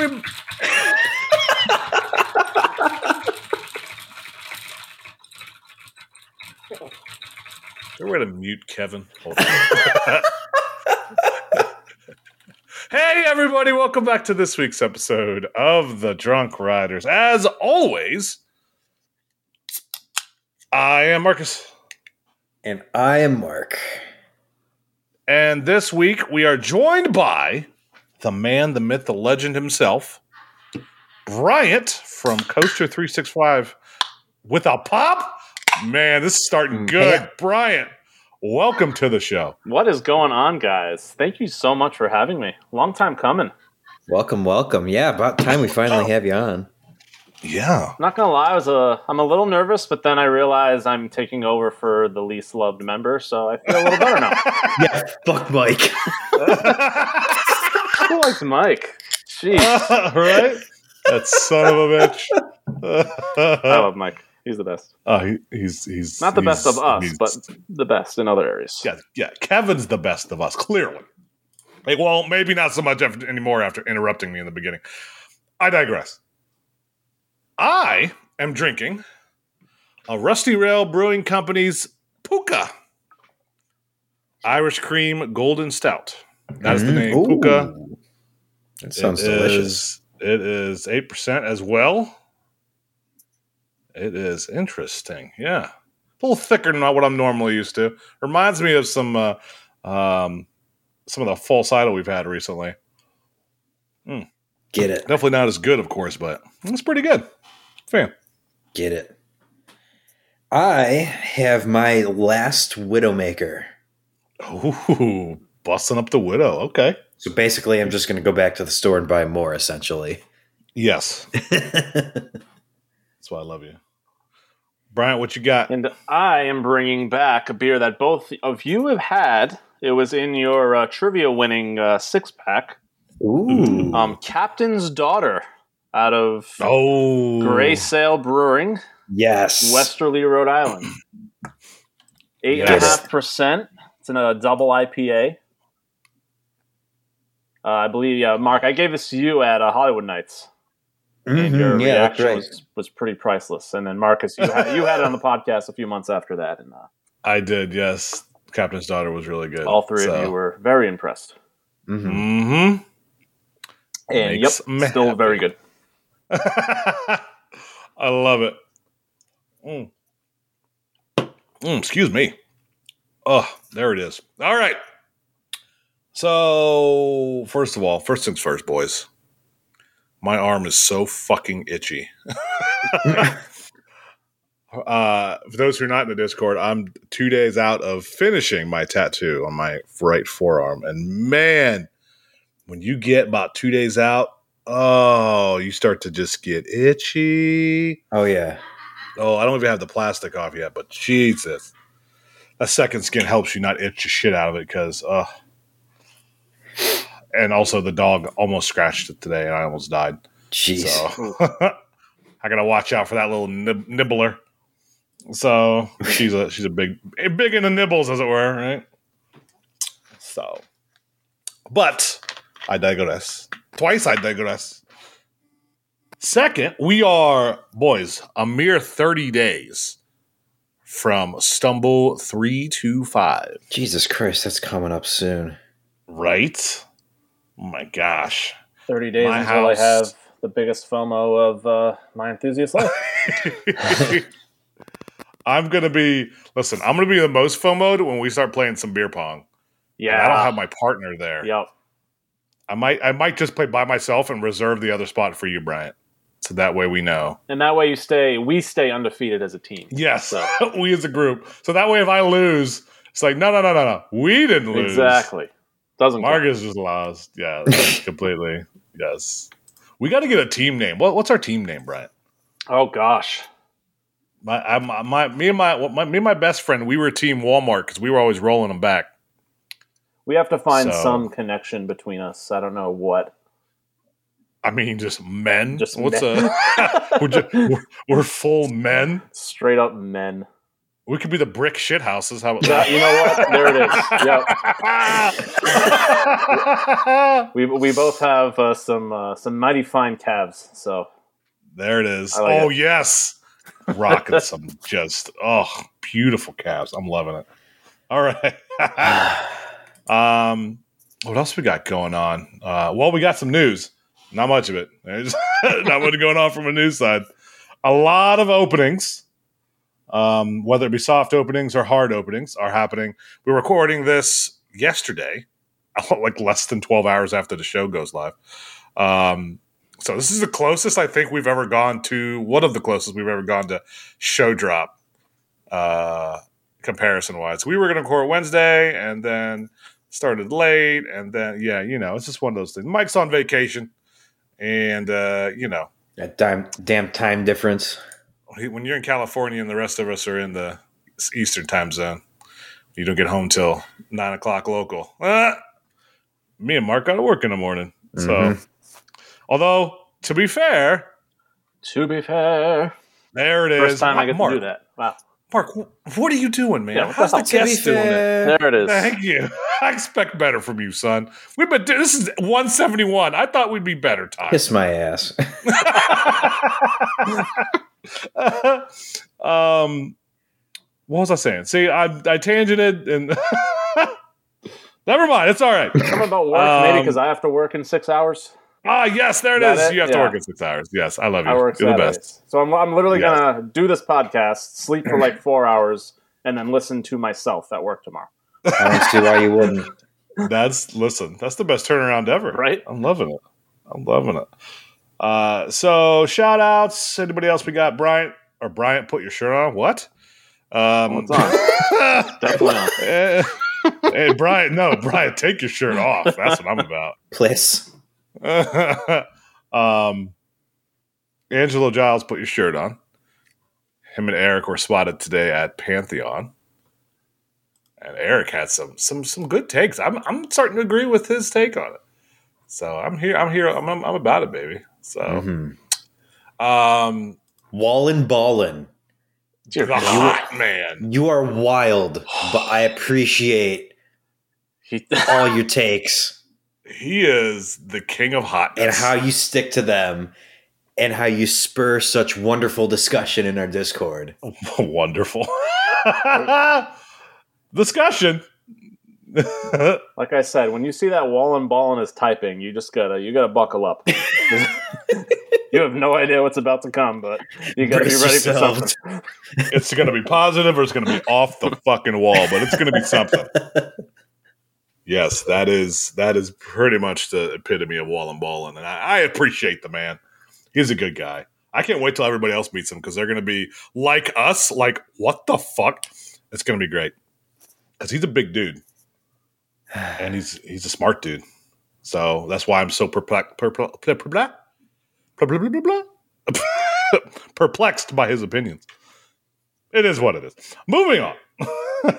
every. We're going to mute Kevin. Hold on. hey, everybody, welcome back to this week's episode of The Drunk Riders. As always, I am Marcus. And I am Mark. And this week we are joined by the man, the myth, the legend himself, Bryant from Coaster 365 with a pop. Man, this is starting mm, good. Yeah. Bryant, welcome to the show. What is going on, guys? Thank you so much for having me. Long time coming. Welcome, welcome. Yeah, about time we finally have you on. Yeah. Not gonna lie, I was a I'm a little nervous, but then I realized I'm taking over for the least loved member, so I feel a little better now. Yeah, fuck Mike. Who likes Mike? Jeez, right? That son of a bitch. I love Mike. He's the best. oh, he, he's he's Not the best of us, but the best in other areas. yeah, yeah. Kevin's the best of us, clearly. Like, well, maybe not so much after, anymore after interrupting me in the beginning. I digress. I am drinking a Rusty Rail Brewing Company's Puka Irish Cream Golden Stout. That is the Mm, name, ooh. Puka. That sounds It delicious. is- It is eight percent as well. It is interesting. Yeah, a little thicker than what I'm normally used to. Reminds me of some uh, um, some of the false idol we've had recently. Get it. Definitely not as good, of course, but it's pretty good. Fan. Get it. I have my last Widowmaker. Ooh, busting up the widow. Okay. So basically, I'm just going to go back to the store and buy more, essentially. Yes, that's why I love you, Bryant. What you got? And I am bringing back a beer that both of you have had. It was in your uh, trivia winning uh, six pack. Ooh. Um, Captain's Daughter out of Oh, Grey Sail Brewing. yes. Westerly, Rhode Island. Eight and a Yes. half percent. It's in a double IPA. Uh, I believe, yeah, Mark. I gave this to you at uh, Hollywood Nights, and your yeah, that's reaction right. was, was pretty priceless. And then Marcus, you had, you had it on the podcast a few months after that, and uh, I did. Yes, Captain's daughter was really good. all three of you were very impressed. Mhm. Mm-hmm. And Makes me yep, still happy. very good. I love it. Mm. Mm, excuse me. Oh, there it is. All right. So, first of all, first things first, boys. My arm is so fucking itchy. uh, for those who are not in the Discord, I'm two days out of finishing my tattoo on my right forearm. And man, when you get about two days out, oh, you start to just get itchy. Oh, yeah. Oh, I don't even have the plastic off yet, but Jesus. A second skin helps you not itch the shit out of it because, uh, and also the dog almost scratched it today and I almost died. Jeez. So I gotta watch out for that little nib- nibbler. So she's a she's a big big in the nibbles, as it were, right? So, but I digress. Twice I digress. Second, we are boys a mere thirty days from Stumble three two five. Jesus Christ, that's coming up soon. Right? Oh my gosh. Thirty days My until I have the biggest FOMO of uh, my enthusiast life. I'm gonna be listen. I'm gonna be the most FOMO'd when we start playing some beer pong. Yeah, And I don't have my partner there. Yep. I might I might just play by myself and reserve the other spot for you, Bryant. So that way we know. And that way you stay, we stay undefeated as a team. Yes, So- we as a group. So that way, if I lose, it's like no, no, no, no, no. We didn't lose. Exactly. Doesn't. Marcus just lost. Yeah, completely. Yes. We got to get a team name. What, what's our team name, Bryant? Oh gosh. My, I, my, uh, my, me and my, my, me and my best friend, we were team Walmart because we were always rolling them back. We have to find So- some connection between us. I don't know what. I mean, just men. Just what's men. a? we're, just, we're, we're full men. Straight up men. We could be the brick shit houses. How about that? you know what? There it is. Yep. We, we both have uh, some uh, some mighty fine calves. So there it is. Like oh it. yes, rocking some just oh beautiful calves. I'm loving it. All right. um, what else we got going on? Uh, well, we got some news. Not much of it. There's not much going on from a news side. A lot of openings, um, whether it be soft openings or hard openings, are happening. We're recording this yesterday, like less than 12 hours after the show goes live. Um, so this is the closest I think we've ever gone to one of the closest we've ever gone to show drop uh, comparison wise. We were going to record Wednesday and then started late, and then yeah, you know, it's just one of those things. Mike's on vacation, and uh, you know, That damn, damn time difference. When you're in California and the rest of us are in the Eastern time zone, you don't get home till nine o'clock local. Ah, me and Mark got to work in the morning, so. Mhm. Although, to be fair, to be fair, there it is. first time I get Mark, to do that. Wow. Mark, what are you doing, man? Yeah, How's the hell? To be guest doing it? There it is. Thank you. I expect better from you, son. We've been do- this is 171. I thought we'd be better time. kiss my ass. um, what was I saying? See, I I tangented and never mind. It's all right. Something about work, maybe Um, because I have to work in six hours. Ah, yes, there it is. That is. it? You have to work in six hours. Yes, I love you. I work You're the best. So I'm, I'm literally Yes. gonna do this podcast, sleep for like four hours, and then listen to myself at work tomorrow. I don't see why you wouldn't. That's listen. That's the best turnaround ever. Right? I'm loving it. I'm loving it. Uh, so shout outs. Anybody else we got? Bryant or Bryant, put your shirt on. What? Um, Well, it's Definitely on. Eh, hey, Bryant, no, Bryant, take your shirt off. That's what I'm about. Please. um, Angelo Giles, put your shirt on. Him and Eric were spotted today at Pantheon, and Eric had some some some good takes. I'm I'm starting to agree with his take on it. So I'm here. I'm here. I'm I'm, I'm about it, baby. So, Mhm. um, Wallin ballin. Dear the God. hot man. You are wild, but I appreciate He- all your takes He is the king of hotness. and how you stick to them and how you spur such wonderful discussion in our Discord. wonderful discussion. like I said, when you see that Wallen Ballin is typing, you just gotta you gotta buckle up. you have no idea what's about to come, but you gotta Brace be ready for something. it's going to be positive or it's going to be off the fucking wall, but it's going to be something. Yes, that is that is pretty much the epitome of Wall and Ballin, and I, I appreciate the man. He's a good guy. I can't wait till everybody else meets him because they're going to be like us. Like, what the fuck? It's going to be great because he's a big dude and he's he's a smart dude. So that's why I'm so perplexed, perplexed, perplexed by his opinions. It is what it is. Moving on.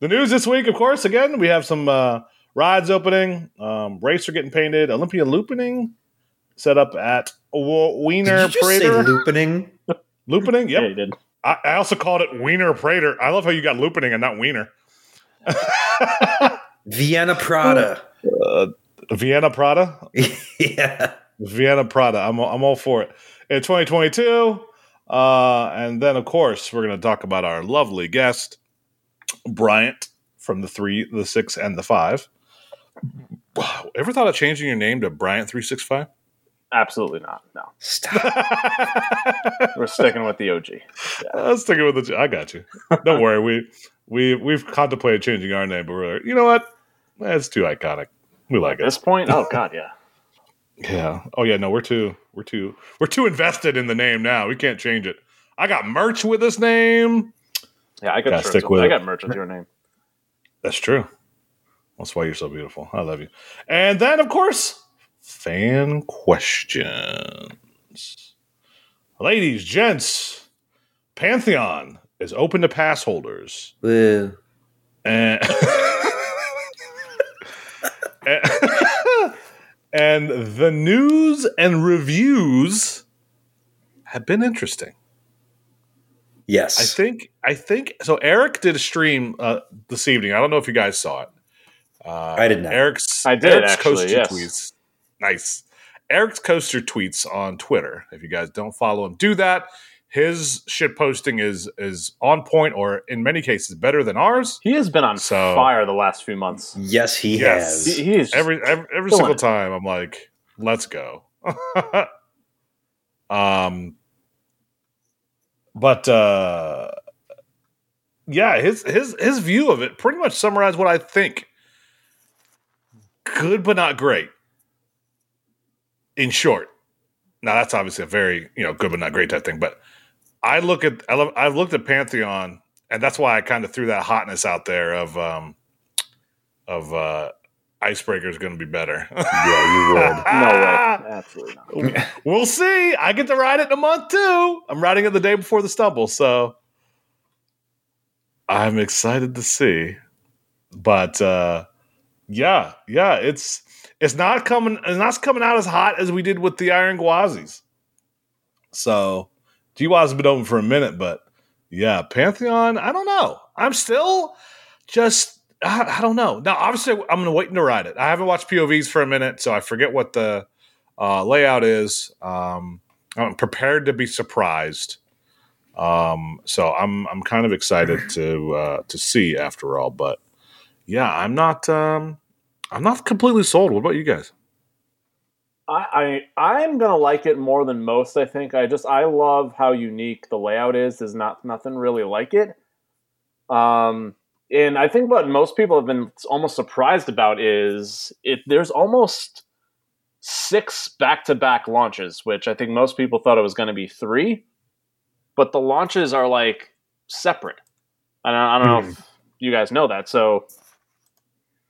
the news this week, of course, again, we have some uh, rides opening. Um, race are getting painted. Olympia Looping set up at W- Wiener Did just say Prater. loopening? Looping? Yeah, Yep. you did. I, I also called it Wiener Prater. I love how you got Looping and not Wiener. Vienna Prada. uh, Vienna Prada. yeah. Vienna Prada. I'm I'm all for it. In 2022, uh, and then of course we're going to talk about our lovely guest Bryant from the three, the six, and the five. Wow, ever thought of changing your name to Bryant three six five? Absolutely not. No. Stop. We're sticking with the OG. Let's stick it with the. I got you. Don't worry. We we we've contemplated changing our name, but we're like, you know what? That's too iconic. We like At it. At this point, oh god, yeah. Yeah. Oh yeah. No, we're too we're too we're too invested in the name now. We can't change it. I got merch with this name. Yeah, I got Gotta stick with- with I got merch with your name. That's true. That's why you're so beautiful. I love you. And then, of course, fan questions. Ladies, gents, Pantheon is open to pass holders. Woo. And, and the news and reviews have been interesting. Yes. I think I think so. Eric did a stream uh, this evening. I don't know if you guys saw it. Uh, I did not. Eric's I did, Eric's actually, coaster yes. tweets. Nice. Eric's coaster tweets on Twitter. If you guys don't follow him, do that. His shit posting is is on point, or in many cases better than ours. He has been on So- fire the last few months. yes, he Yes. Has. he is Every every, every single it. time, I'm like, let's go. um, but uh, yeah, his his his view of it pretty much summarized what I think. Good, but not great. In short, now that's obviously a very you know good but not great type thing. But I look at I love, I've looked at Pantheon, and that's why I kind of threw that hotness out there of um of uh Icebreaker is going to be better. yeah, you would. no way. Absolutely not. we'll see. I get to ride it in a month too. I'm riding it the day before the stumble, so I'm excited to see. But uh yeah, yeah, it's it's not coming it's not coming out as hot as we did with the Iron Gwazis. So G-Woz has been open for a minute, but yeah, Pantheon, I don't know. I'm still just I, I don't know. Now, obviously, I'm gonna wait to ride it. I haven't watched POVs for a minute, so I forget what the uh, layout is. Um, I'm prepared to be surprised. Um, so I'm I'm kind of excited to uh, to see after all. But yeah, I'm not um, I'm not completely sold. What about you guys? I, I I'm gonna like it more than most. I think. I just I love how unique the layout is. There's not nothing really like it. Um, and I think what most people have been almost surprised about is it. There's almost six back-to-back launches, which I think most people thought it was going to be three, but the launches are like separate. I don't, I don't know if you guys know that. So,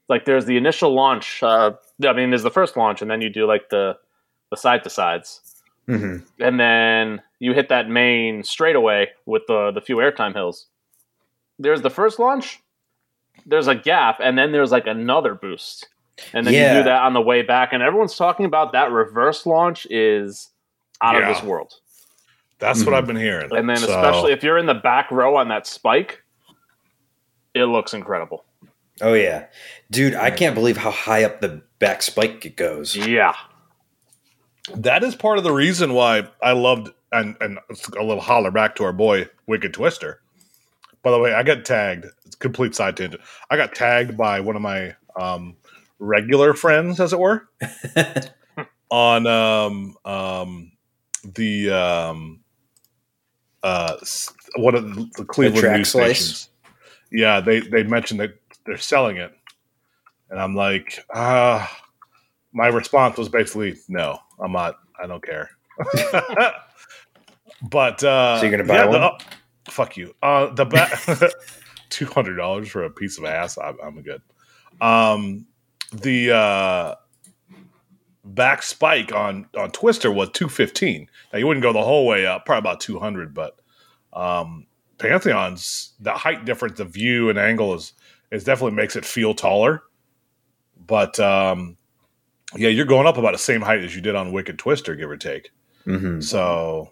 like, there's the initial launch. Uh, I mean, there's the first launch, and then you do like the the side to sides, hmm and then you hit that main straightaway with the the few airtime hills. There's the first launch. There's a gap, and then there's like another boost, and then you do that on the way back. And everyone's talking about that reverse launch is out Yeah. of this world. That's what Mhm. I've been hearing. And then So, especially if you're in the back row on that spike, it looks incredible. Oh yeah, dude! I can't believe how high up the back spike it goes. Yeah. that is part of the reason why I loved and and a little holler back to our boy Wicked Twister. By the way, I got tagged. It's a complete side tangent. I got tagged by one of my um, regular friends, as it were, on um, um, the um, uh, one of the, the Cleveland track news slice? stations. Yeah, they they mentioned that they're selling it, and I'm like, ah. my response was basically, no, I'm not. I don't care. but uh, So you're gonna buy yeah, one? The, oh, fuck you. Uh, the ba- two hundred dollars for a piece of ass. I'm, I'm good. Um, the uh, back spike on on Twister was two fifteen. Now you wouldn't go the whole way up, probably about two hundred, but um, Pantheon's the height difference, the view and angle is is definitely makes it feel taller. But um, yeah, you're going up about the same height as you did on Wicked Twister, give or take. hmm So,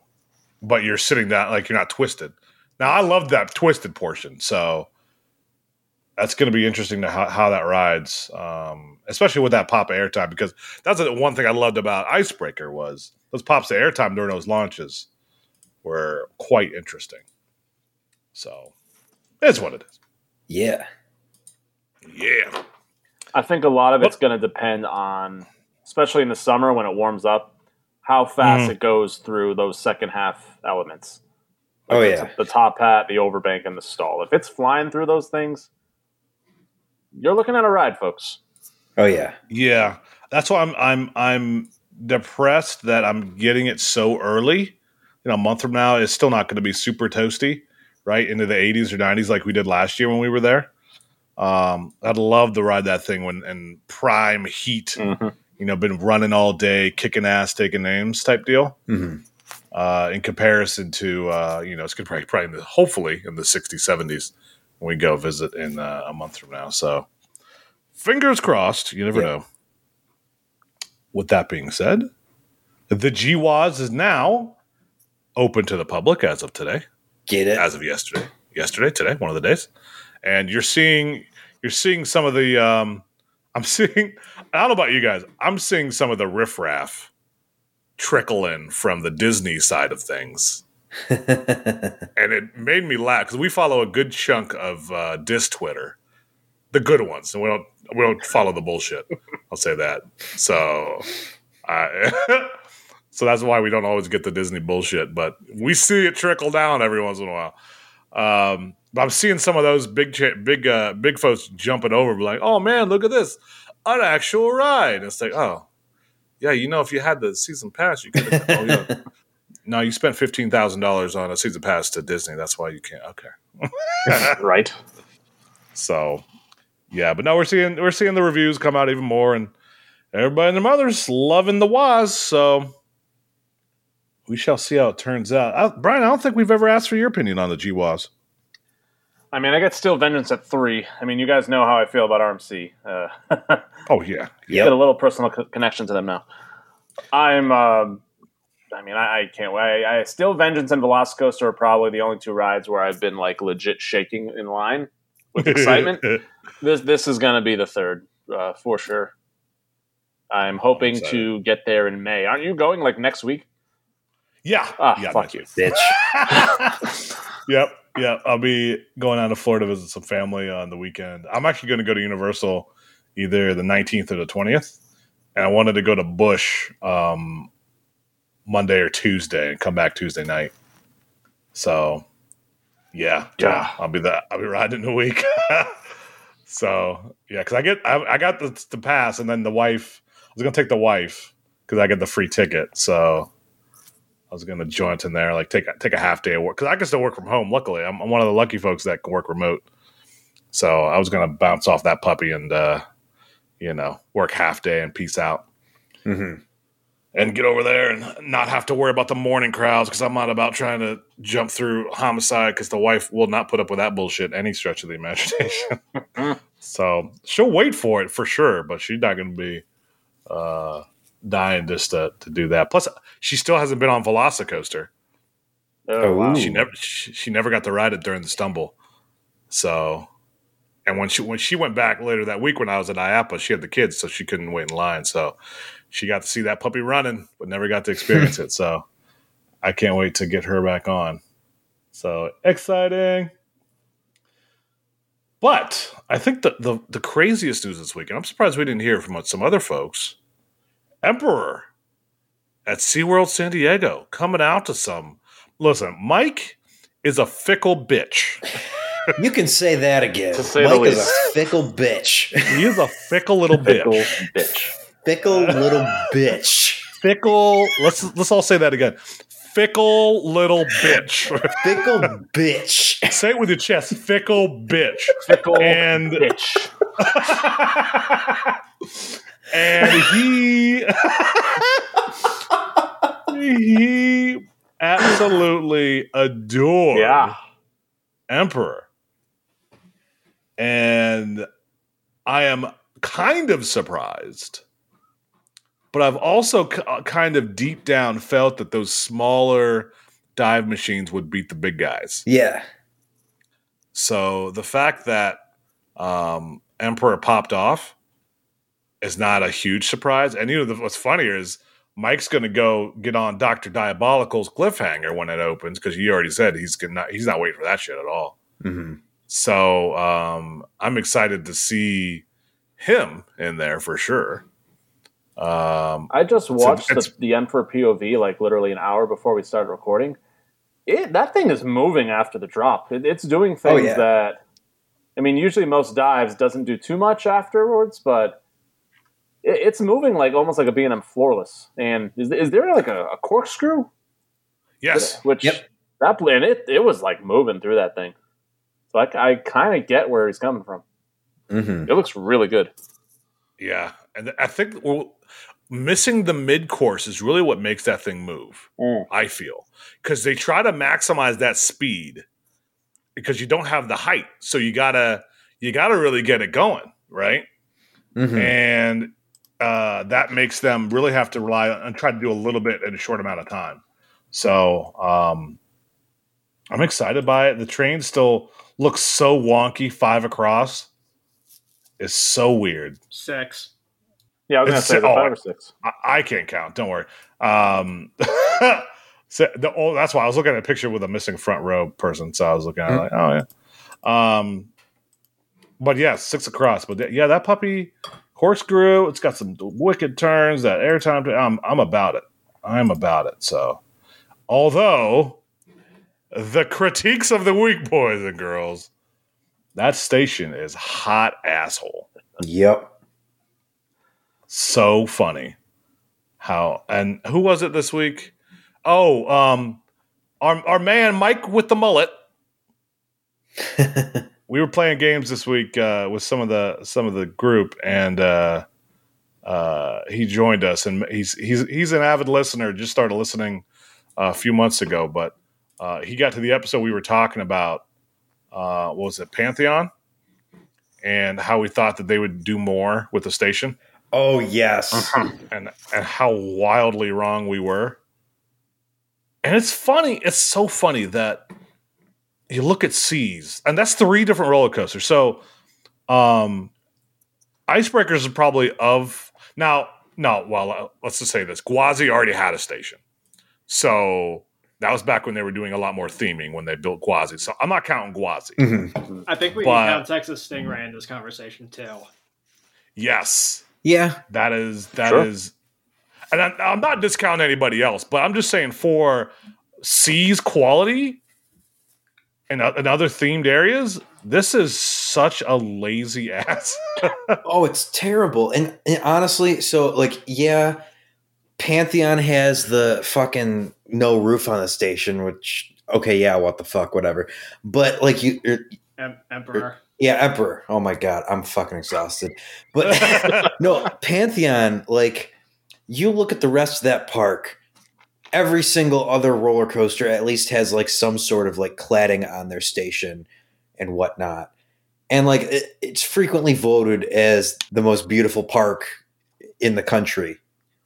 but you're sitting down like you're not twisted. Now, I love that twisted portion. So that's going to be interesting to how, how that rides, um, especially with that pop of airtime, because that's the one thing I loved about Icebreaker was those pops of airtime during those launches were quite interesting. So it's what it is. Yeah. Yeah. I think a lot of it's going to depend on, especially in the summer when it warms up, how fast Mhm. it goes through those second half elements. Oh the- yeah. the top hat, the overbank, and the stall. If it's flying through those things, you're looking at a ride, folks. Oh yeah. Yeah, that's why I'm I'm I'm depressed that I'm getting it so early. You know, a month from now it's still not going to be super toasty, right into the 80s or 90s like we did last year when we were there. Um, I'd love to ride that thing when in prime heat. You know, been running all day, kicking ass, taking names type deal. hmm Uh, in comparison to uh, you know, it's to probably probably in the, hopefully in the 60s, 70s when we go visit in uh, a month from now. So fingers crossed. You never Yeah. know. With that being said, the G-Woz is now open to the public as of today. Get it? as of yesterday. Yesterday, today, one of the days, and you're seeing you're seeing some of the. Um, I'm seeing. I don't know about you guys. I'm seeing some of the riffraff trickle in from the Disney side of things, and it made me laugh because we follow a good chunk of uh, Dis Twitter, the good ones, and we don't we don't follow the bullshit. I'll say that. So, I. So that's why we don't always get the Disney bullshit, but we see it trickle down every once in a while. Um, but I'm seeing some of those big, cha- big, uh, big folks jumping over, like, "Oh man, look at this, an actual ride!" And it's like, "Oh, yeah, you know, if you had the season pass, you could." oh, yeah. No, you spent fifteen thousand dollars on a season pass to Disney. That's why you can't. Okay, right. so yeah, but no, we're seeing we're seeing the reviews come out even more, and everybody and their mothers loving the Waz. So we shall see how it turns out. I, Brian, I don't think we've ever asked for your opinion on the G-Woz. I mean, I got Steel Vengeance at three. I mean, you guys know how I feel about RMC. Uh, Oh yeah, yeah. Get a little personal co- connection to them now. I'm. Um, I mean, I, I can't wait. I, I Steel Vengeance and Velocicoaster are probably the only two rides where I've been like legit shaking in line with excitement. this this is going to be the third uh, for sure. I'm hoping excited. to get there in May. Aren't you going like next week? yeah, Ah, yeah, fuck nice. you. Bitch. yep, yep. I'll be going out to Florida to visit some family on the weekend. I'm actually going to go to Universal either the 19th or the 20th, and I wanted to go to Busch um, Monday or Tuesday and come back Tuesday night. So, yeah, Yeah. I'll be that. I'll be riding in a week. so yeah, because I get I, I got the, the pass, and then the wife. I was going to take the wife because I get the free ticket. So. I was gonna joint in there, like take a, take a half day of work because I can still work from home. Luckily, I'm, I'm one of the lucky folks that can work remote. So I was gonna bounce off that puppy and uh, you know work half day and peace out hmm and get over there and not have to worry about the morning crowds because I'm not about trying to jump through homicide because the wife will not put up with that bullshit any stretch of the imagination. so she'll wait for it for sure, but she's not gonna be uh, dying just to, to do that. Plus, she still hasn't been on Velocicoaster. Oh, oh, wow. She never she, she never got to ride it during the stumble. So, and when she when she went back later that week when I was at IAAPA, she had the kids, so she couldn't wait in line. So she got to see that puppy running, but never got to experience it. So I can't wait to get her back on. So exciting. But I think the, the the craziest news this week, and I'm surprised we didn't hear from some other folks. Emperor at SeaWorld San Diego coming out to some. Listen, Mike is a fickle bitch. You can say that again. To say Mike is a fickle bitch. He is a fickle little Fickle bitch. bitch. Fickle little bitch. Fickle. Let's let's all say that again. Fickle little bitch. Fickle bitch. say it with your chest. Fickle bitch. Fickle And bitch. and he he absolutely adored Yeah. Emperor. And I am kind of surprised, but I've also k- uh, kind of deep down felt that those smaller dive machines would beat the big guys. Yeah. So the fact that um, Emperor popped off is not a huge surprise. And you know the, what's funnier is Mike's going to go get on Doctor Diabolical's cliffhanger when it opens because he already said he's gonna he's not waiting for that shit at all. hmm So um, I'm excited to see him in there for sure. Um, I just watched it's- the, the Emperor POV like literally an hour before we started recording. It that thing is moving after the drop. It, it's doing things Oh, yeah. that I mean, usually most dives doesn't do too much afterwards, but it, it's moving like almost like a B and M floorless. And is, is there like a, a corkscrew? yes, Which Yep. that and it it was like moving through that thing. So I, I kind of get where he's coming from. hmm It looks really good. yeah, and I think well, missing the mid course is really what makes that thing move. I feel because they try to maximize that speed because you don't have the height, so you gotta you gotta really get it going, right? hmm And uh, that makes them really have to rely on and try to do a little bit in a short amount of time. So um, I'm excited by it. The train still looks so wonky. Five across is so weird. Six. Yeah, I was gonna say the oh, five or six. I, I can't count. Don't worry. Um, so the, oh, that's why I was looking at a picture with a missing front row person. So I was looking at it like, oh yeah. Um, but yeah, six across. But th- yeah, that puppy corkscrew. It's got some wicked turns. That airtime. I'm I'm about it. I'm about it. So, although the critiques of the week, boys and girls, that station is hot asshole Yep. so funny how and who was it this week oh um our, our man mike with the mullet we were playing games this week uh, with some of the some of the group and uh, uh, he joined us and he's he's he's an avid listener just started listening a few months ago but uh, he got to the episode we were talking about uh, what was it pantheon and how we thought that they would do more with the station oh yes. and and how wildly wrong we were. And it's funny. It's so funny that you look at seas, and that's three different roller coasters. So, um, icebreakers is probably of now. No, well, uh, let's just say this: Gwazi already had a station, so that was back when they were doing a lot more theming when they built Gwazi. So I'm not counting Gwazi. Mhm. I think we But- can count Texas Stingray in this conversation too. Yes, Yeah. That is that is, Sure. and I'm, I'm not discounting anybody else, but I'm just saying for C's quality and, o- and other themed areas, this is such a lazy ass. Oh, it's terrible. And, and honestly, so like, yeah, Pantheon has the fucking no roof on the station, which okay, yeah, what the fuck, whatever. But like you, er, Em- er, Emperor. yeah, Emperor. Oh my god, I'm fucking exhausted. But no, Pantheon, like you look at the rest of that park, every single other roller coaster at least has like some sort of like cladding on their station and whatnot. And like it, it's frequently voted as the most beautiful park in the country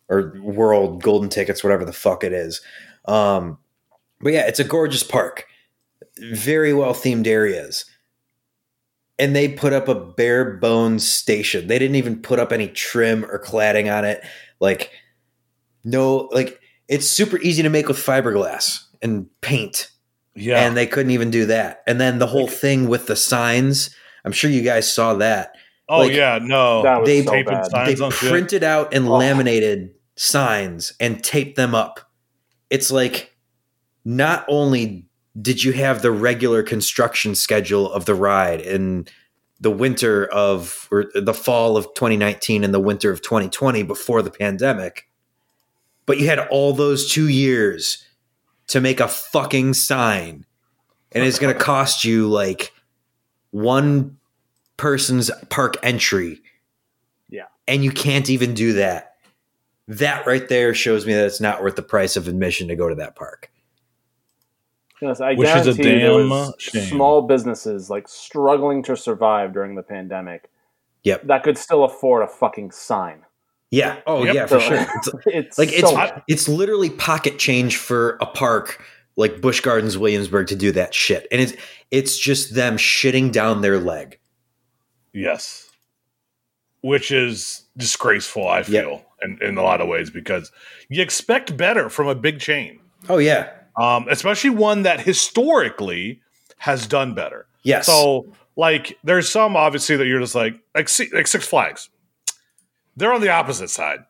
or world, golden tickets, whatever the fuck it is. Um, but yeah, it's a gorgeous park, very well themed areas and they put up a bare bones station. They didn't even put up any trim or cladding on it. Like, no, like it's super easy to make with fiberglass and paint, yeah, and they couldn't even do that. And then the whole thing with the signs. I'm sure you guys saw that. oh like, yeah, no, That was they so taping bad. they printed out and Oh. laminated signs and taped them up. It's like not only did you have the regular construction schedule of the ride in the winter of or the fall of 2019 and the winter of 2020 before the pandemic, but you had all those two years to make a fucking sign. And it's going to cost you like one person's park entry Yeah. and you can't even do that. That right there shows me that it's not worth the price of admission to go to that park. Yes, I Which is a guarantee there damn was shame. small businesses like struggling to survive during the pandemic. Yep. That could still afford a fucking sign. Yeah. Oh Yep. yeah, for So- sure. It's, It's like it's so- it's literally pocket change for a park like Busch Gardens Williamsburg to do that shit. And it's it's just them shitting down their leg. Yes. Which is disgraceful, I Yep. feel, in, in a lot of ways, because you expect better from a big chain, Oh yeah. um, especially one that historically has done better. Yes. So, like, there's some obviously that you're just like, like, like Six Flags. They're on the opposite side.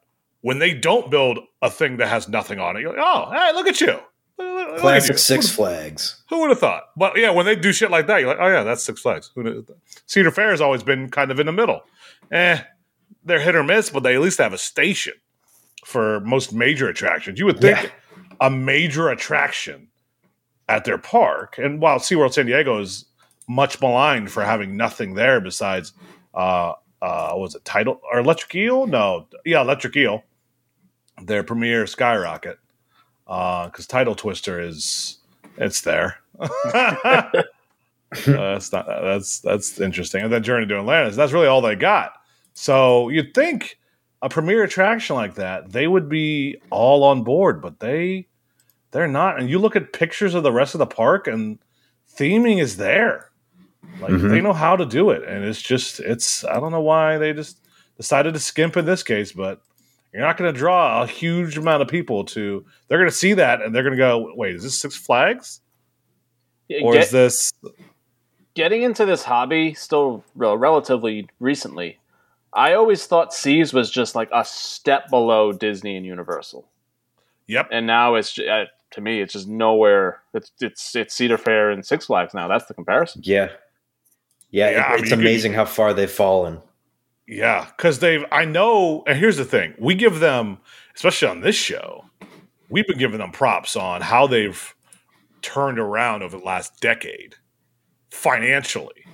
When they don't build a thing that has nothing on it, you're like, oh, hey, look at you. Look- look at you. Classic Six Flags. Who would have thought? But yeah, when they do shit like that, you're like, oh yeah, that's Six Flags. Who? Cedar Fair has always been kind of in the middle. Eh, they're hit or miss, but they at least have a station for most major attractions. You would think Yeah. a major attraction at their park, and while SeaWorld San Diego is much maligned for having nothing there besides, uh, uh, was it Tidal or Electric Eel? No, yeah, Electric Eel, their premiere skyrocket, Uh, because Tidal Twister is it's there. Uh, that's not that's that's interesting. And then Journey to Atlantis, that's really all they got. So you'd think a premier attraction like that, they would be all on board, but they they're not. And you look at pictures of the rest of the park, and theming is there. Like Mhm. they know how to do it, and it's just it's. I don't know why they just decided to skimp in this case, but you're not going to draw a huge amount of people to. They're going to see that, and they're going to go, "Wait, is this Six Flags, or Get- is this?" getting into this hobby still rel- relatively recently, I always thought Seas was just like a step below Disney and Universal, Yep. and now it's uh, to me it's just nowhere. It's it's it's Cedar Fair and Six Flags now. That's the comparison. Yeah. Yeah, Yeah, it- I mean, it's could- amazing how far they've fallen. Yeah, because they've. I know, and here's the thing: we give them, especially on this show, we've been giving them props on how they've turned around over the last decade financially,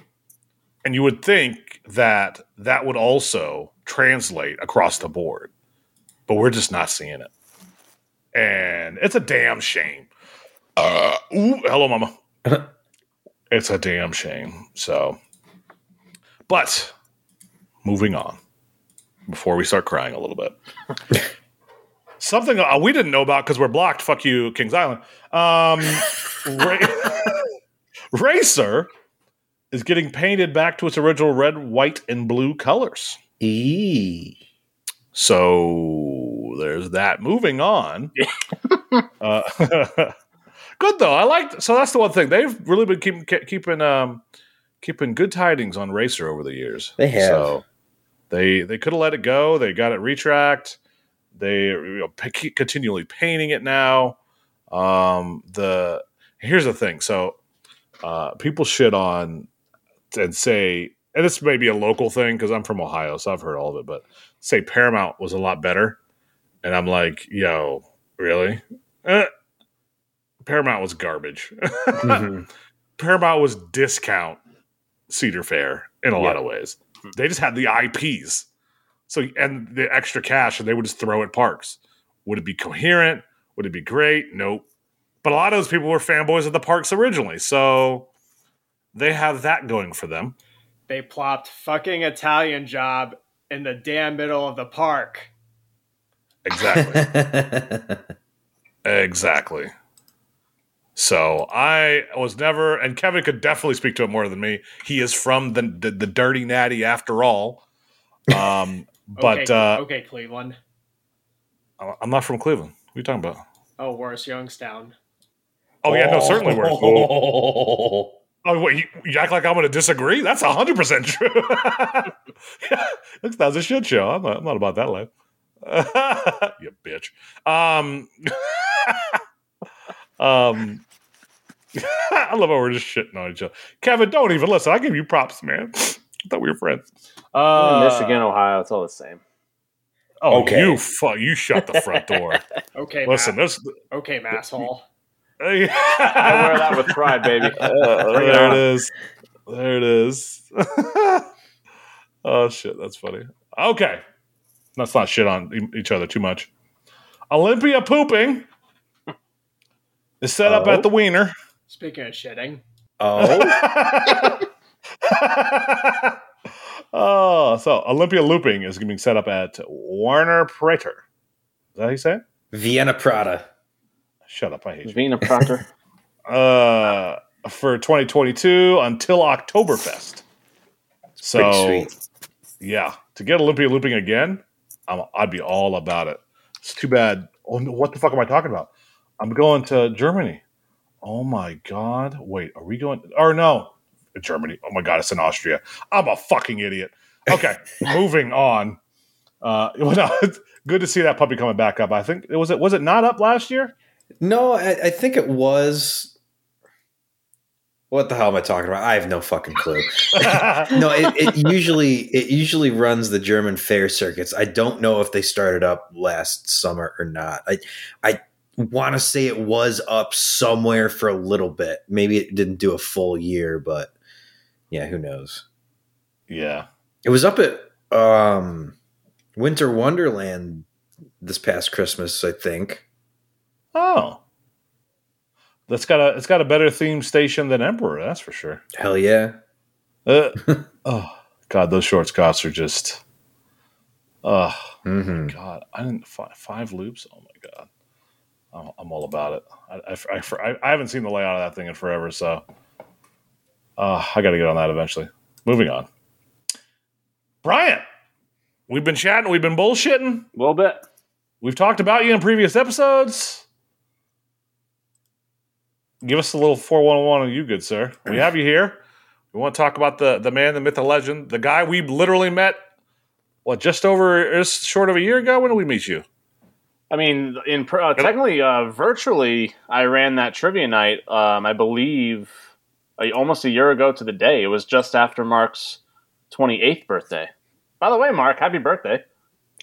and you would think that that would also translate across the board, but we're just not seeing it, and it's a damn shame. Uh, ooh, hello, mama. it's a damn shame. So, but moving on before we start crying a little bit. Something uh, we didn't know about because we're blocked. Fuck you, Kings Island. Um, Ra- Racer is getting painted back to its original red, white, and blue colors. Eee. So there's that. Moving on. uh, good though. I liked. So that's the one thing they've really been keeping ke- keeping um, keeping good tidings on Racer over the years. They have. So they they could have let it go. They got it retracked. They you know, p- keep continually painting it now. Um, the here's the thing. So uh, people shit on and say, and this may be a local thing because I'm from Ohio, so I've heard all of it. But say Paramount was a lot better, and I'm like, yo, really? Eh. Paramount was garbage. Mhm. Paramount was discount Cedar Fair in a lot of ways. They just had the IPs, so and the extra cash, and they would just throw at parks. Would it be coherent? Would it be great? Nope. But a lot of those people were fanboys of the parks originally, so they have that going for them. They plopped fucking Italian job in the damn middle of the park. Exactly. Exactly. So I was never, and Kevin could definitely speak to it more than me. He is from the the, the dirty natty after all. Um, but okay, uh, okay, Cleveland. I'm not from Cleveland. What are you talking about? Oh, worse, Youngstown. Oh yeah, no, certainly we're. Oh. Oh wait, you, you act like I'm going to disagree? That's hundred percent true. Looks that's a shit show. I'm not, I'm not about that life. you bitch. Um, um, I love how we're just shitting on each other. Kevin, don't even listen. I give you props, man. I thought we were friends. Uh, Michigan, Ohio, it's all the same. Oh, Okay. you fu- you shut the front door. Okay, listen, Ma- this. okay, masshole. I wear that with pride, baby. Bring it there it is. There it is. oh shit, that's funny. Okay, let's not shit on e- each other too much. Olympia pooping is set up Oh. at the wiener. Speaking of shitting, Oh. oh, so Olympia looping is being set up at Warner Prater. Is that how you say it? Vienna Prada. Shut up, I hate you. Vina Proctor. Uh, for 2022 until Oktoberfest. So sweet. yeah, to get Olympia looping again, I'm, I'd be all about it. It's too bad. Oh, no, what the fuck am I talking about? I'm going to Germany. Oh my god! Wait, are we going? Or no, Germany. Oh my god, it's in Austria. I'm a fucking idiot. Okay, moving on. Uh, well, no, good to see that puppy coming back up. I think it was it was it not up last year? No, I, I think it was. What the hell am I talking about? I have no fucking clue. no, it, it usually it usually runs the German fair circuits. I don't know if they started up last summer or not. I I want to say it was up somewhere for a little bit. Maybe it didn't do a full year, but yeah, who knows? yeah. It was up at um, Winter Wonderland this past Christmas, I think. Oh, that's got a it's got a better theme station than Emperor. That's for sure. Hell yeah! Uh, oh God, those short scots are just. Oh hmm God, I didn't five, five loops. Oh my God. I'm, I'm all about it. I, I, I, I haven't seen the layout of that thing in forever, so uh, I got to get on that eventually. Moving on. Brian, we've been chatting, we've been bullshitting, A little bit. we've talked about you in previous episodes. Give us a little 411 on you, good sir. We have you here. We want to talk about the, the man, the myth, the legend, the guy we literally met, what, just over, just short of a year ago? When did we meet you? I mean, in per- uh, technically, uh, virtually, I ran that trivia night. Um, I believe uh, almost a year ago to the day. It was just after Mark's twenty eighth birthday. By the way, Mark, happy birthday!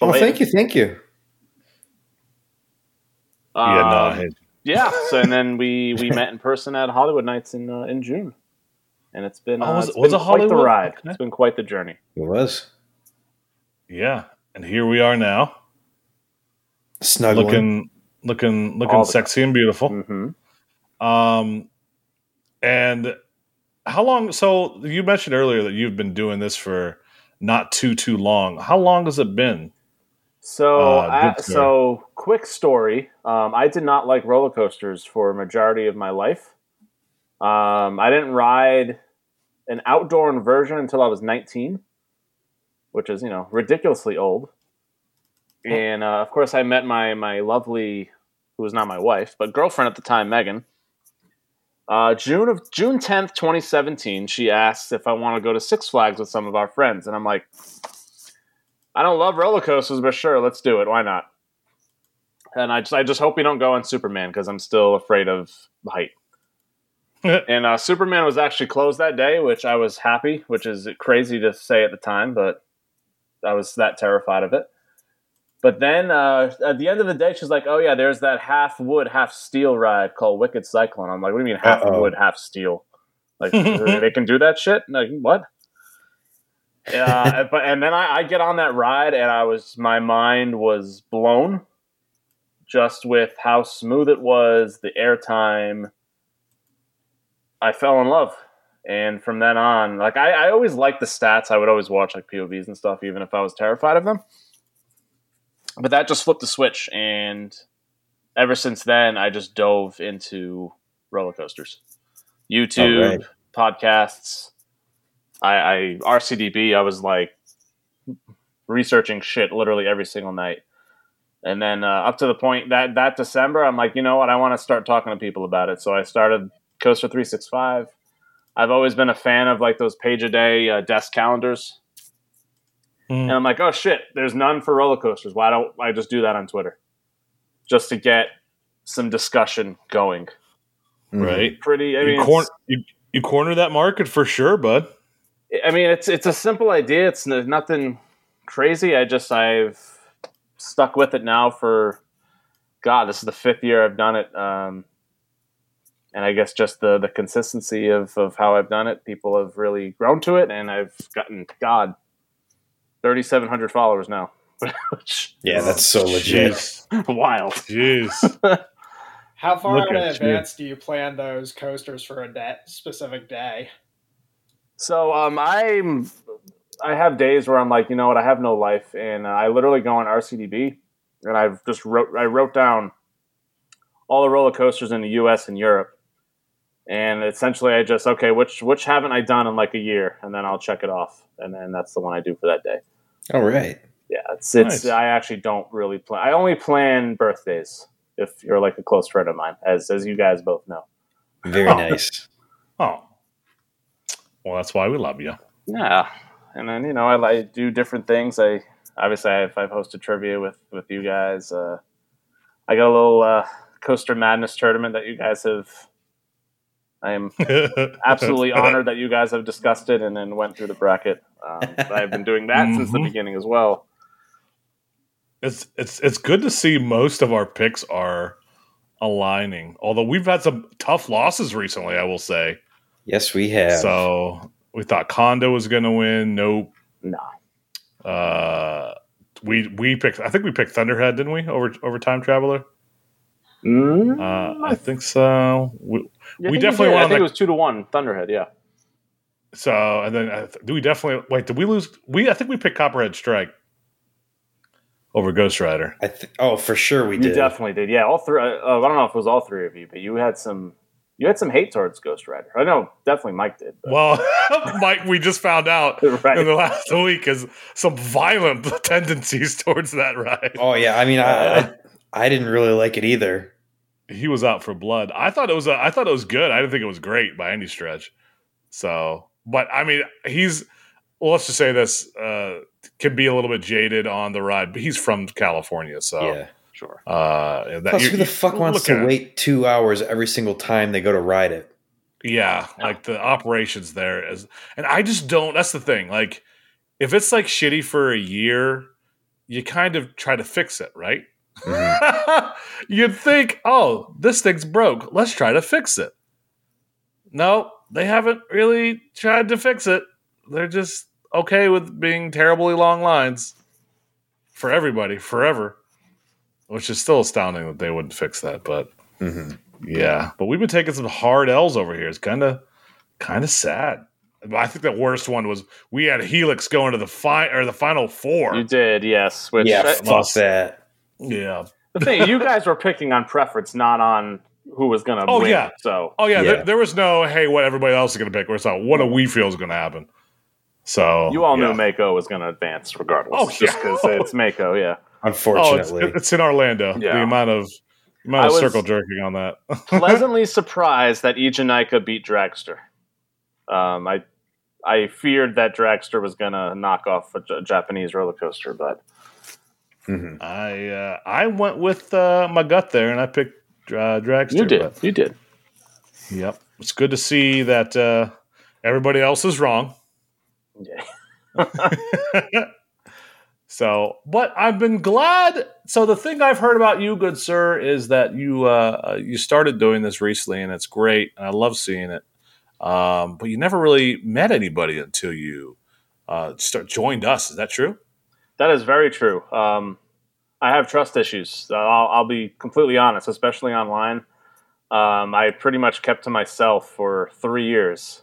Oh, thank you, thank you. yeah, no, Um, yeah. So and then we we met in person at Hollywood Nights in uh, in June, and it's been Oh, uh, was it's it- was been it quite the Hollywood? ride. Okay. It's been quite the journey. It was yeah. And here we are now, snuggling. looking, looking, looking All the sexy and beautiful. hmm Um, and how long? So you mentioned earlier that you've been doing this for not too too long. How long has it been? So, Uh, I- so quick story. Um, I did not like roller coasters for a majority of my life. Um, I didn't ride an outdoor inversion until I was 19, which is you know ridiculously old. And uh, of course, I met my my lovely, who was not my wife, but girlfriend at the time, Megan. Uh, June of June 10th, 2017. She asked if I want to go to Six Flags with some of our friends, and I'm like, I don't love roller coasters, but sure, let's do it. Why not? And I just, I just hope we don't go on Superman because I'm still afraid of the height. and uh, Superman was actually closed that day, which I was happy, which is crazy to say at the time, but I was that terrified of it. But then uh, at the end of the day, she's like, "Oh yeah, there's that half wood, half steel ride called Wicked Cyclone." I'm like, "What do you mean half Uh-oh. wood, half steel? Like they can do that shit? Like what?" Yeah, but and then I, I get on that ride, and I was my mind was blown, just with how smooth it was, the airtime. I fell in love, and from then on, like I, I always liked the stats. I would always watch like POVs and stuff, even if I was terrified of them. But that just flipped the switch, and ever since then, I just dove into roller coasters, YouTube, right. podcasts. I, I RCDB. I was like researching shit literally every single night, and then uh, up to the point that that December, I'm like, you know what? I want to start talking to people about it. So I started Coaster three six five. I've always been a fan of like those page a day uh, desk calendars, Mm. and I'm like, oh shit, there's none for roller coasters. Why don't I just do that on Twitter, just to get some discussion going? Mhm. Right? Pretty. I mean, you, cor- you, you corner that market for sure, bud. I mean, it's it's a simple idea. It's n- nothing crazy. I just I've stuck with it now for God. This is the fifth year I've done it, um, and I guess just the the consistency of of how I've done it, people have really grown to it, and I've gotten God thirty seven hundred followers now, Yeah, that's so legit. Jeez. wild. Jeez. How far Look in at you. advance do you plan those coasters for a day, specific day? So um, I'm I have days where I'm like, you know what, I have no life, and uh, I literally go on RCDB, and I've just wrote I wrote down all the roller coasters in the U.S. and Europe, and essentially I just okay, which which haven't I done in like a year, and then I'll check it off, and then that's the one I do for that day. All right. Yeah, it's it's Nice. I actually don't really plan. I only plan birthdays if you're like a close friend of mine, as as you guys both know. Very Oh. nice. Oh. Well, that's why we love you. Yeah, and then you know I like do different things. I obviously I've, I've hosted trivia with with you guys. Uh, I got a little uh, coaster madness tournament that you guys have. I am absolutely honored that you guys have discussed it and then went through the bracket. Um, I've been doing that since the Mhm. beginning as well. It's it's it's good to see most of our picks are aligning. Although we've had some tough losses recently, I will say. Yes, we have. So we thought Kondaa was going to win. Nope. No, Uh, we we picked. I think we picked Thunderhead, didn't we? Over over Time Traveler. Mm, Uh, I think so. We, I we think definitely did. went I think that- it was two to one Thunderhead. Yeah, so and then uh, do we definitely wait? Did we lose? We I think we picked Copperhead Strike. over Ghost Rider. I th- oh, for sure we You did. definitely did. Yeah, all three. Uh, I don't know if it was all three of you, but you had some. You had some hate towards Ghost Rider. I know, definitely Mike did. but- Well, Mike, we just found out right. in the last week is some violent tendencies towards that ride. Oh yeah, I mean, I, I I didn't really like it either. He was out for blood. I thought it was. A, I thought it was good. I didn't think it was great by any stretch. So, but I mean, he's. Well, let's just say this uh, can be a little bit jaded on the ride, but he's from California, so Yeah. sure. uh, that Plus, who the fuck wants to at- wait two hours every single time they go to ride it? Yeah, like the operations there is, and I just don't. That's the thing. Like, if it's like shitty for a year, you kind of try to fix it, right? Mhm. You'd think, oh, this thing's broke. Let's try to fix it. No, they haven't really tried to fix it. They're just okay with being terribly long lines for everybody forever, which is still astounding that they wouldn't fix that. But Mhm. yeah, but we've been taking some hard L's over here. It's kind of kind of sad. I think the worst one was we had Helix going to the fi- or the final four. You did, yes. Which yeah, I- fuck must- that. Yeah. the thing you guys were picking on preference, not on who was going to Oh, win. yeah. So Oh yeah, Yeah. There, there was no hey, what everybody else is going to pick. We're saying what do we feel is going to happen. So you all yeah. knew Mako was going to advance regardless. Oh, just yeah. because it's Mako. Yeah. Oh, it's, Unfortunately, it's in Orlando. Yeah. The amount of the amount I of circle jerking on that. Pleasantly surprised that Eejanaika beat Dragster. Um, I I feared that Dragster was going to knock off a Japanese roller coaster, but Mhm. I uh, I went with uh, my gut there, and I picked uh, Dragster. you did. but- You did. Yep, it's good to see that uh, everybody else is wrong. Yeah. so, but I've been glad. So the thing I've heard about you, good sir, is that you uh, you started doing this recently, and it's great, and I love seeing it. Um, but you never really met anybody until you uh, start joined us. Is that true? That is very true. Um, I have trust issues. Uh, I'll, I'll be completely honest, especially online. Um, I pretty much kept to myself for three years,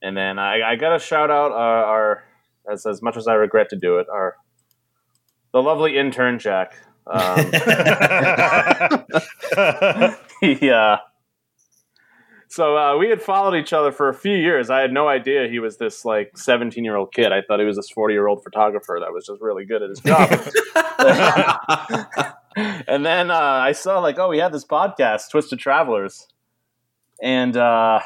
and then I, I got to shout out our, our as as much as I regret to do it, our the lovely intern Jack. Um, he uh, so uh, we had followed each other for a few years. I had no idea he was this like 17 year old kid. I thought he was this 40 year old photographer that was just really good at his job. and then uh, I saw like, oh, he had this podcast, Twisted Travelers, and uh,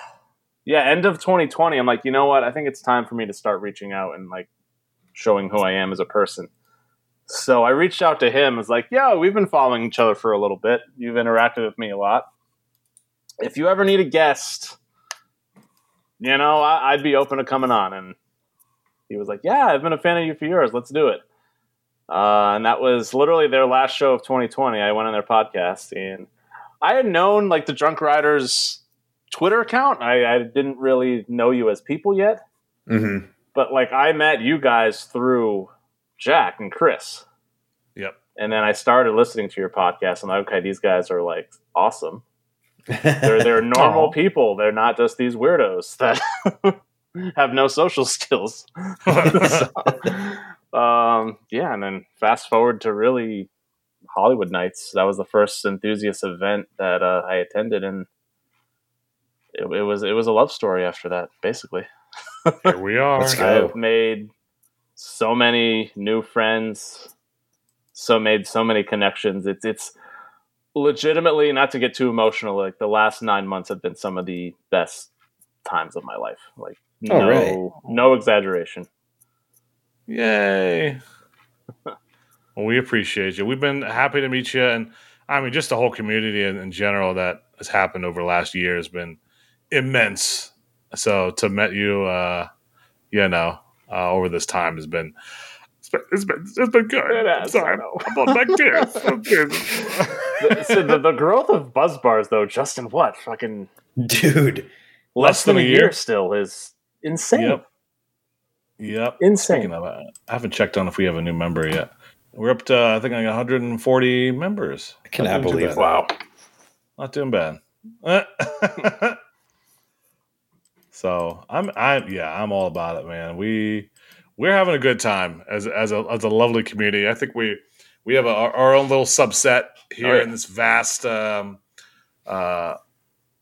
yeah, end of 2020. I'm like, you know what? I think it's time for me to start reaching out and like showing who I am as a person. So I reached out to him. I was like, yo, we've been following each other for a little bit. You've interacted with me a lot. If you ever need a guest, you know, I, I'd be open to coming on. And he was like, yeah, I've been a fan of you for years. Let's do it. Uh, and that was literally their last show of 2020. I went on their podcast and I had known like the Drunk Riders Twitter account. I, I didn't really know you as people yet, Mhm. but like I met you guys through Jack and Chris. Yep. And then I started listening to your podcast. And I'm like, okay, these guys are like awesome. They're they're normal Aw. people. They're not just these weirdos that have no social skills. So, um, yeah, and then fast forward to really Hollywood Nights. That was the first enthusiast event that uh, I attended, and it, it was it was a love story after that. Basically, Here we are. Let's go. I've made so many new friends, so made so many connections. It's it's legitimately not to get too emotional. Like the last nine months have been some of the best times of my life. Like Oh, no really? no exaggeration. Yay. well, we appreciate you. We've been happy to meet you. And I mean, just the whole community in, in general that has happened over the last year has been immense. So to met you, uh, you know, uh, over this time has been. It's been, it's been, it's been good. It I'm has, sorry. I know. I'm on my tears. I'm tears. the, so the, the growth of buzz bars though, Justin, what fucking Dude. less, than, a year. still is insane. Yep. Yep. Insane. Of, uh, I haven't checked on if we have a new member yet. We're up to I think like 140 members. I cannot Not doing too believe bad. Wow. Not doing bad. so I'm I'm yeah I'm all about it, man. We we're having a good time as as a as a lovely community. I think we we have a, our, our own little subset here Oh, yeah. in this vast um, uh,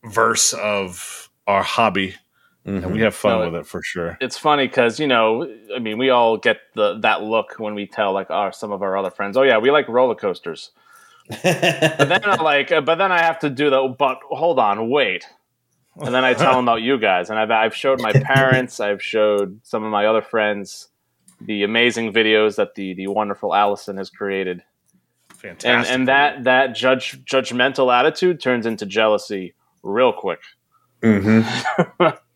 verse of our hobby, and we Mhm. have fun No, with it for sure. it's funny because you know, I mean, we all get the that look when we tell like our some of our other friends, oh yeah, we like roller coasters. But then I'm like, uh, but then I have to do the. But hold on, wait. And then I tell them about you guys, and I've I've showed my parents, I've showed some of my other friends the amazing videos that the the wonderful Allison has created, and Fantastic. and that that judge judgmental attitude turns into jealousy real quick. Mhm.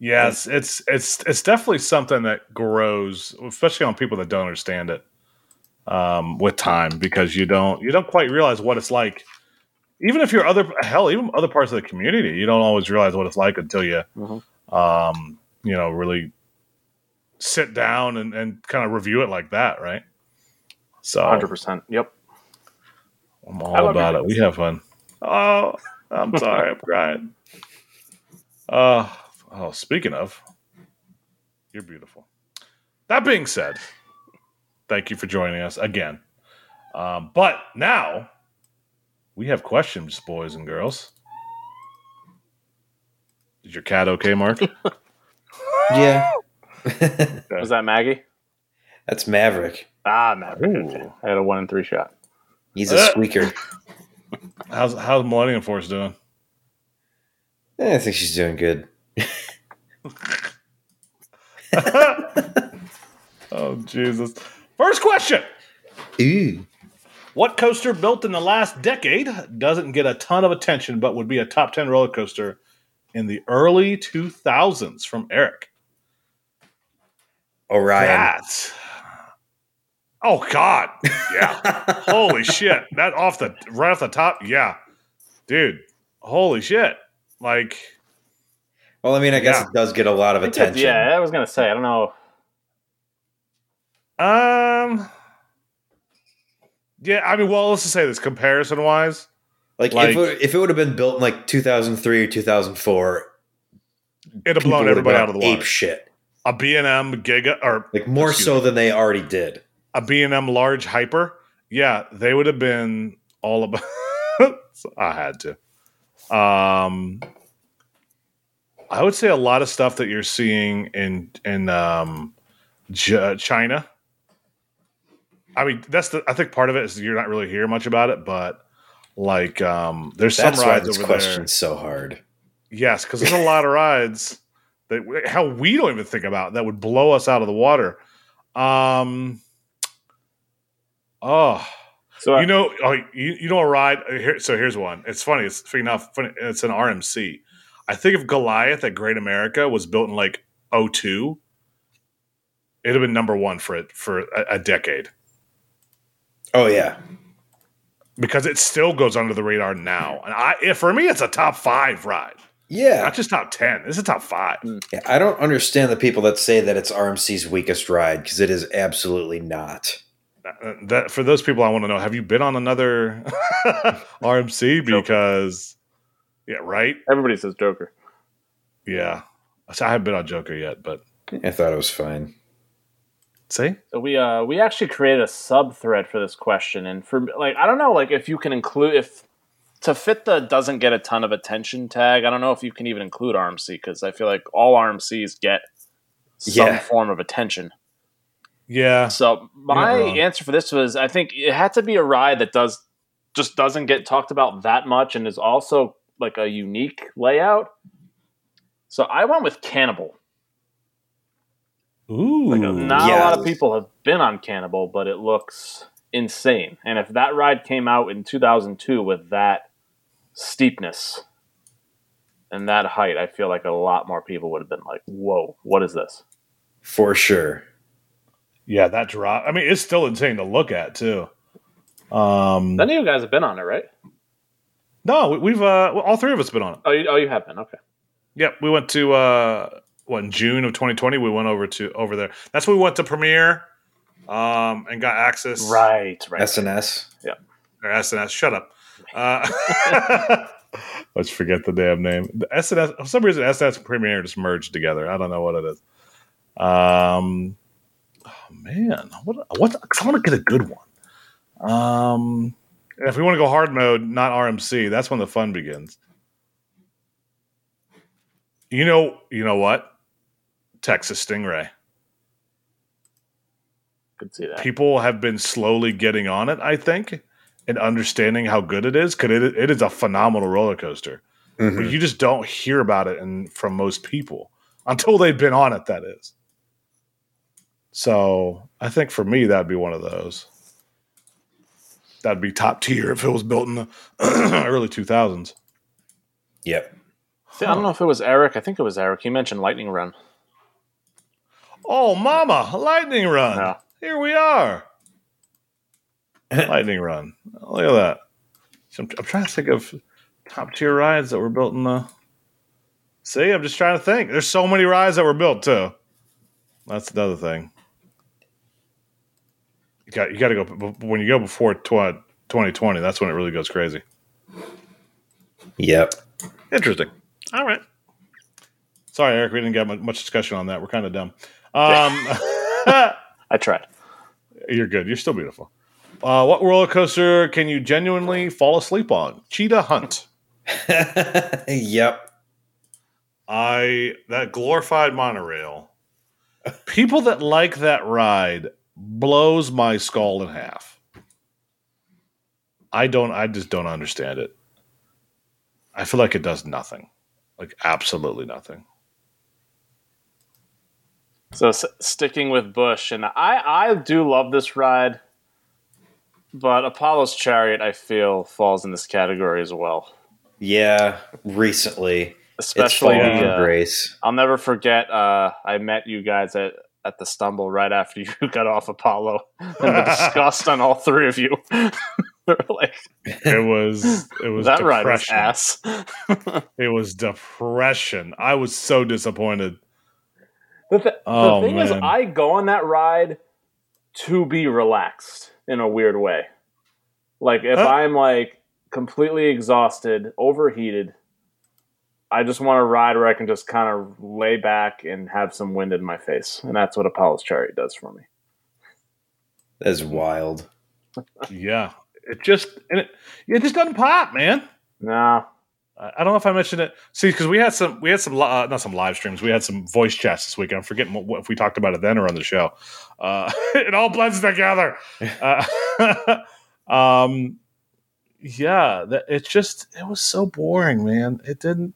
Yes, it's it's it's definitely something that grows, especially on people that don't understand it um, with time, because you don't you don't quite realize what it's like. Even if you're other hell, even other parts of the community, you don't always realize what it's like until you, Mhm. um, you know, really sit down and, and kind of review it like that, right? So Hundred percent. Yep. I'm all about your it. We have fun. Oh, I'm sorry, I'm crying. Uh, oh, speaking of, you're beautiful. That being said, thank you for joining us again. Um, but now we have questions, boys and girls. Is your cat okay, Mark? yeah. Was that Maggie? That's Maverick. Ah, Maverick. Ooh. I had a one in three shot. He's a Uh. squeaker. How's how's Millennium Force doing? Eh, I think she's doing good. oh Jesus! First question. Ooh. What coaster built in the last decade doesn't get a ton of attention, but would be a top 10 roller coaster in the early 2000s from Eric? Orion. That. Oh, God. Yeah. holy shit. That off the, right off the top. Yeah. Dude. Holy shit. Like, Well, I mean, I guess Yeah. it does get a lot of I think that's- attention. Yeah, I was gonna say. I don't know. um, yeah, I mean, well, let's just say this comparison wise. Like, Like- if, it, if it would have been built in like 2003 or 2004, It'd have blown would have everybody out of the ape shit. A B&M Giga, or Like more so me. than they already did. a B&M large hyper, yeah, they would have been all about So I had to. Um I would say a lot of stuff that you're seeing in in um J- China. I mean, that's the I think part of it is you're not really hearing much about it, but like um there's That's some why rides this over question's so hard. Yes, because there's a lot of rides that how we don't even think about that would blow us out of the water. Um Oh, So you know, oh, you, you know a ride. uh, Here, so here's one. It's funny. It's funny enough. Funny, it's an RMC. I think if Goliath at Great America was built in like 02, it'd have been number one for it for a, a decade Oh yeah, because it still goes under the radar now. And I, for me, it's a top five ride, yeah. not just top ten. This is top five. Yeah, I don't understand the people that say that it's RMC's weakest ride because it is absolutely not. That for those people, I want to know: Have you been on another RMC? Because yeah, right. everybody says Joker. Yeah, So I haven't been on Joker yet, but I thought it was fine. see. So we uh we actually created a sub thread for this question, and for like I don't know like if you can include if to fit the doesn't get a ton of attention tag. I don't know if you can even include RMC because I feel like all RMCs get some Yeah. form of attention. Yeah, So my answer for this was I think it had to be a ride that does just doesn't get talked about that much and is also like a unique layout. So I went with Cannibal. Ooh, Like, not a lot of people have been on Cannibal, but it looks insane. And if that ride came out in 2002 with that steepness and that height, I feel like a lot more people would have been like, "Whoa, what is this?" For sure. yeah, that drop. I mean, it's still insane to look at too. Um, None of you guys have been on it, right? no, we- we've uh, all three of us been on it. Oh, you, oh, you have been. Okay. Yep, we went to uh, what in June of 2020. We went over to over there. That's when we went to Premier, um, and got access. Right, right. SNS. Yep. Or SNS. Shut up. Uh, let's forget the damn name. The SNS. For some reason, SNS and Premier just merged together. I don't know what it is. Um, oh man, what? What? I want to get a good one. Um, if we want to go hard mode, not RMC, that's when the fun begins. You know, you know what? Texas Stingray. Could see that. People have been slowly getting on it, I think, and understanding how good it is because it, it is a phenomenal roller coaster. Mhm. But you just don't hear about it and from most people until they've been on it. That is. So I think for me, that'd be one of those. That'd be top tier if it was built in the early two thousands. Yep. I don't know if it was Eric. I think it was Eric. He mentioned Lightning Run. Oh, mama, lightning run! Yeah. Here we are. Lightning run. Look at that. So I'm, I'm trying to think of top tier rides that were built in the. See, I'm just trying to think. There's so many rides that were built too. That's another thing. You got you got to go when you go before tw- 2020. That's when it really goes crazy. Yep. Interesting. All right. Sorry, Eric. We didn't get much discussion on that. We're kind of dumb. Um, I tried. you're good. You're still beautiful. Uh, what roller coaster can you genuinely fall asleep on? Cheetah Hunt. yep. I that glorified monorail. People that like that ride blows my skull in half. I don't. I just don't understand it. I feel like it does nothing, like absolutely nothing. So s- sticking with Busch, and I I do love this ride, but Apollo's Chariot I feel falls in this category as well. Yeah. Recently, Especially it's uh, the, uh, grace. I'll never forget. Uh, I met you guys at at the stumble right after you got off Apollo, and the disgust on all three of you. Like It was. It was that ride was ass. It was depression. I was so disappointed. The, th- Oh, the thing is. I go on that ride to be relaxed in a weird way. Like if Huh? I'm like completely exhausted, overheated, I just want to ride where I can just kind of lay back and have some wind in my face, and that's what Apollo's Chariot does for me. That's wild. Yeah, it just and it it just doesn't pop, man. Nah, I don't know if I mentioned it. See, because we had some, we had some, uh, not some live streams. We had some voice chats this weekend. I'm forgetting what, what- if we talked about it then or on the show. Uh, it all blends together. Uh, um, yeah, that, it's just, it was so boring, man. It didn't.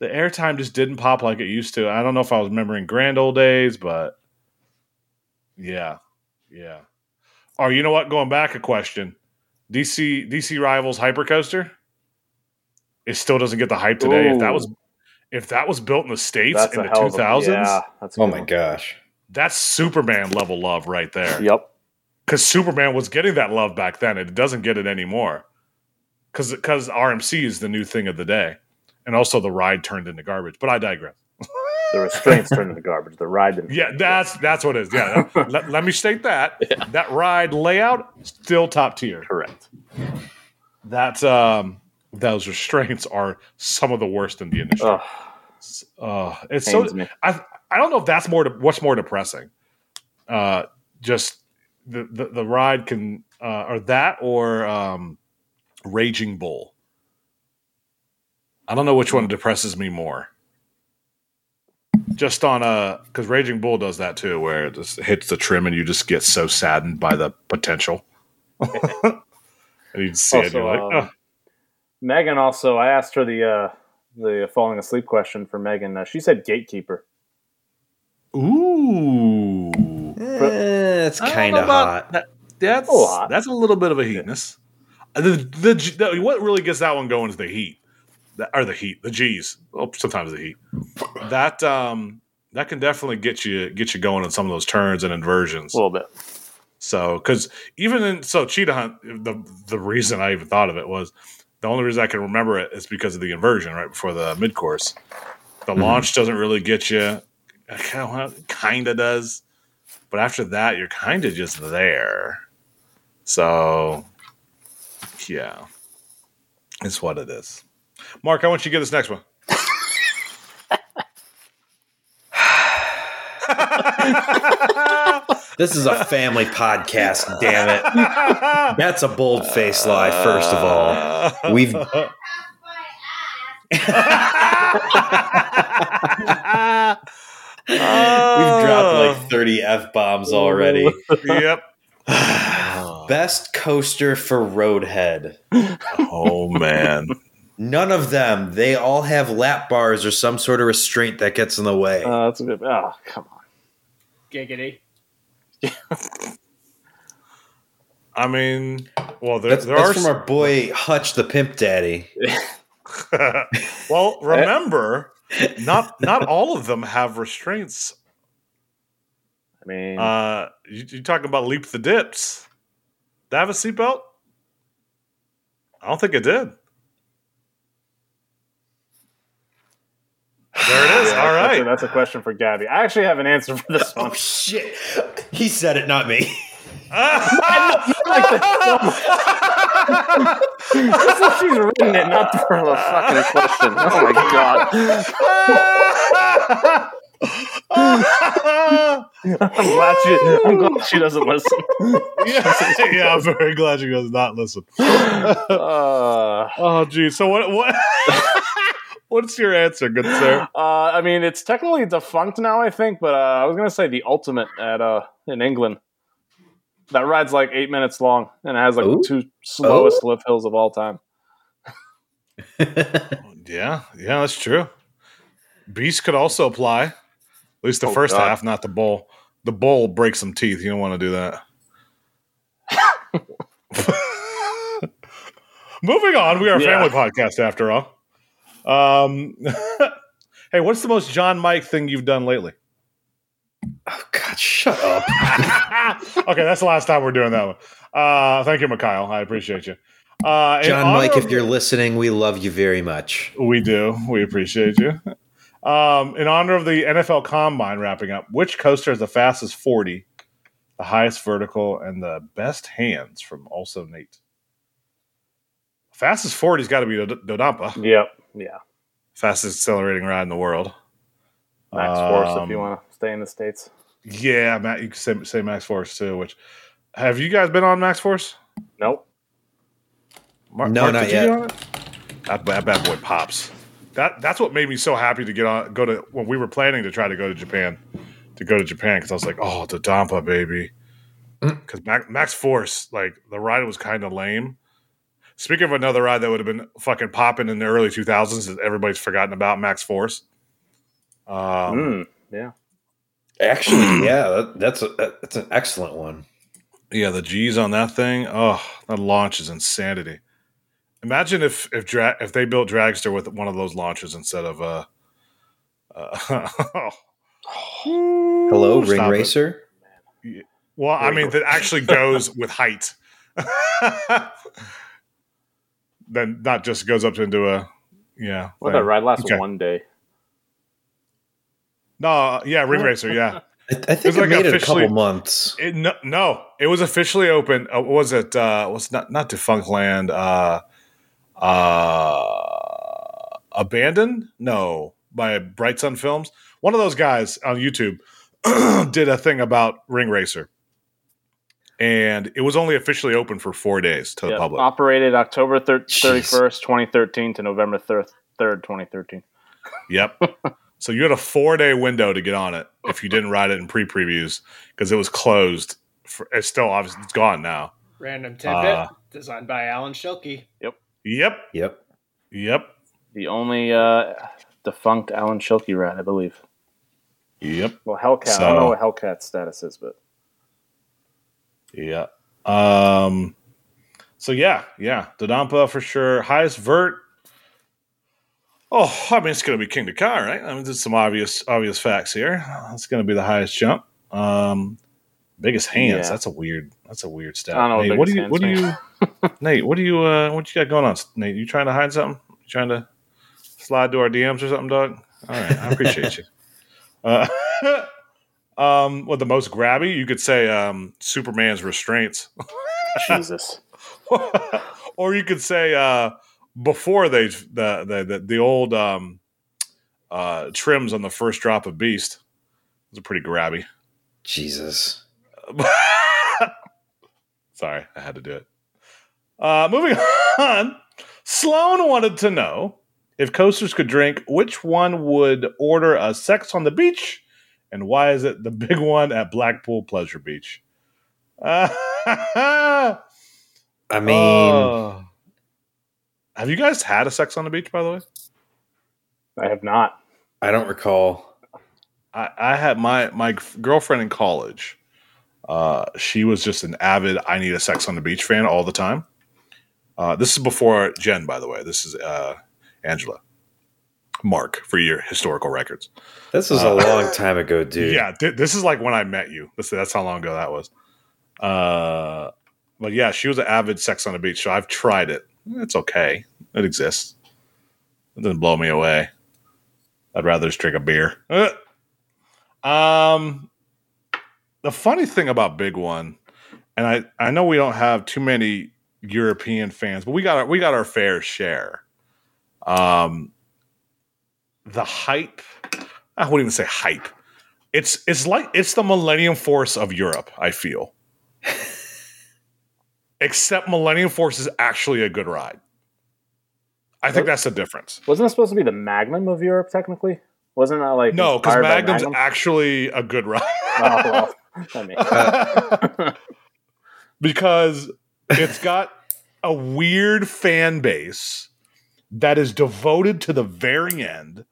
The airtime just didn't pop like it used to. I don't know if I was remembering grand old days, but yeah, yeah. Or you know what? Going back a question. DC DC Rivals Hypercoaster. It still doesn't get the hype today. If that was if that was built in the states that's in the hell two of a thousands, Yeah, Oh my one. gosh. that's Superman level love right there. Yep. Because Superman was getting that love back then, it doesn't get it anymore. Because because RMC is the new thing of the day, and also the ride turned into garbage. But I digress. The restraints turned into garbage. The ride didn't. Yeah, that's that's what it is. Yeah, let, let me state that that ride layout still top tier. correct. That's um those restraints are some of the worst in the industry. Ugh, Uh, it's so me. I I don't know if that's more de- what's more depressing. Uh, just the the, the ride can uh, or that or um, Raging Bull. I don't know which one depresses me more. Just on a because Raging Bull does that too, where it just hits the trim and you just get so saddened by the potential. and you see it, and you're like, Also, um, "Ugh." Megan also, I asked her the uh, the falling asleep question for Megan. Uh, she said gatekeeper. ooh. Eh, it's kind of hot. That, that's A lot. that's a little bit of a heatness. Uh, The, the, the what really gets that one going is the heat, The- or the heat, the G's. Well, sometimes the heat. That um that can definitely get you get you going on some of those turns and inversions. A little bit. So because even in so cheetah hunt, the the reason I even thought of it was the only reason I can remember it is because of the inversion right before the mid course. The Mhm. launch doesn't really get you. Kind of does, but after that, you're kind of just there. So, yeah, it's what it is. Mark, I want you to get this next one. This is a family podcast, damn it. That's a bold face lie, first of all. We've We've dropped like 30 F bombs already. yep. Best coaster for Roadhead. Oh man. None of them. They all have lap bars or some sort of restraint that gets in the way. Uh, that's a good. Oh, come on. Giggity. I mean, well, there, that's there that's are. from our boy Hutch the Pimp Daddy. well, remember, not not all of them have restraints. I mean, Uh, you, you talking about leap the dips? Did I have a seatbelt? I don't think it did. There it is. yeah, All that's right. a, that's a question for Gabby. I actually have an answer for this one. Oh shit. He said it, not me. That's what she's written it, not for the fucking question. Oh my god! I'm glad she. I'm glad she doesn't listen. yeah, yeah, I'm very glad she does not listen. Uh, Oh, geez. So what? What? What's your answer, good sir? uh, I mean, it's technically defunct now, I think, but uh, I was gonna say the ultimate at uh in England. That ride's like eight minutes long and it has like Ooh. the two slowest lift hills of all time. Yeah, yeah, that's true. Beast could also apply. At least the Oh, first God. half, not the bowl. The bowl breaks some teeth. You don't want to do that. Moving on, we are a Yeah. family podcast after all. Um, hey, what's the most John Mike thing you've done lately? Oh god, shut up. okay, that's the last time we're doing that one. Uh, thank you, Mikhail. I appreciate you. Uh, John Mike, if you're listening, we love you very much. We do. We appreciate you. Um, in honor of the NFL Combine wrapping up, which coaster has the fastest 40, the highest vertical, and the best hands from also Nate? Fastest 40's got to be Dod- Dodonpa, Yep. Yeah. fastest accelerating ride in the world. Maxx Force if you Um, want to stay in the states. Yeah, Matt, you can say, say Maxx Force too. Which have you guys been on Maxx Force? Nope. Mark, No, Mark, not yet. get on it? That, that bad boy pops. That that's what made me so happy to get on. Go to when we were planning to try to go to Japan, to go to Japan because I was like, oh, the Dampa baby. Mm. Because Max, Maxx Force, like the ride was kind of lame. Speaking of another ride that would have been fucking popping in the early 2000s that everybody's forgotten about, Maxx Force. Um, Mm, yeah. Actually, yeah, that, that's a, that- that's an excellent one. Yeah, the G's on that thing. Oh, that launch is insanity. Imagine if if dra- if they built Dragster with one of those launches instead of uh, uh Hello, Ooh, Ring stop it. Racer. Well, I mean that actually goes with height. then that just goes up into a yeah. Well, thing. that ride lasts Okay. one day. No, yeah, Ring Racer, yeah. I, I think was it like made it a couple months. It, no, no, it was officially open. Uh, was it? Uh, was not not Defunctland? Uh, uh, abandoned? No, by Bright Sun Films. One of those guys on YouTube did a thing about Ring Racer, and it was only officially open for four days to the public. Operated October 31st, 2013 to November 3rd, 3rd 2013. Yep. so you had a four day window to get on it if you didn't ride it in pre previews because it was closed. For, it's still obviously it's gone now. Random tidbit Uh, designed by Alan Schilke. Yep. Yep. Yep. Yep. The only uh, defunct Alan Schilke ride, I believe. Yep. Well, Hellcat. I don't know what Hellcat status is, but Yeah. Um. So yeah, yeah, Dodonpa for sure. Highest vert. Oh, I mean, it's going to be Kingda Ka, right? I mean, there's some obvious obvious facts here. It's going to be the highest jump. Um, biggest hands. Yeah. That's a weird. That's a weird stat. I don't know what Nate, what do you? What do you? Nate, what do you? Uh, what you got going on? Nate, you trying to hide something? You trying to slide to our DMs or something, dog? All right, I appreciate you. Uh, um, what the most grabby? You could say um, Superman's restraints. Jesus. or you could say uh, before they the the the, the old um, uh, trims on the first drop of Beast. Are pretty grabby. Jesus. sorry, I had to do it. Uh, moving on, Sloan wanted to know if coasters could drink, which one would order a sex on the beach, and why is it the big one at Blackpool Pleasure Beach? I mean, uh, have you guys had a sex on the beach, by the way? I have not. I don't recall. I, I had my my girlfriend in college. Uh, she was just an avid "I need a sex on the beach" fan all the time. Uh, this is before Jen, by the way. This is uh, Angela. Mark for your historical records. This was Uh, a long time ago, dude. Yeah, th- this is like when I met you. This, that's how long ago that was. Uh, but yeah, she was an avid sex on the beach, so I've tried it. It's okay. It exists. It doesn't blow me away. I'd rather just drink a beer. Uh, Um, the funny thing about Big One, and I I know we don't have too many European fans, but we got our, we got our fair share. Um, the hype. I wouldn't even say hype. It's it's like it's the Millennium Force of Europe. I feel, except Millennium Force is actually a good ride. I think that's the difference. Wasn't it supposed to be the Magnum of Europe technically? Wasn't that like No, because Magnum's Magnum? actually a good ride. Oh, well, because it's got a weird fan base that is devoted to the very end.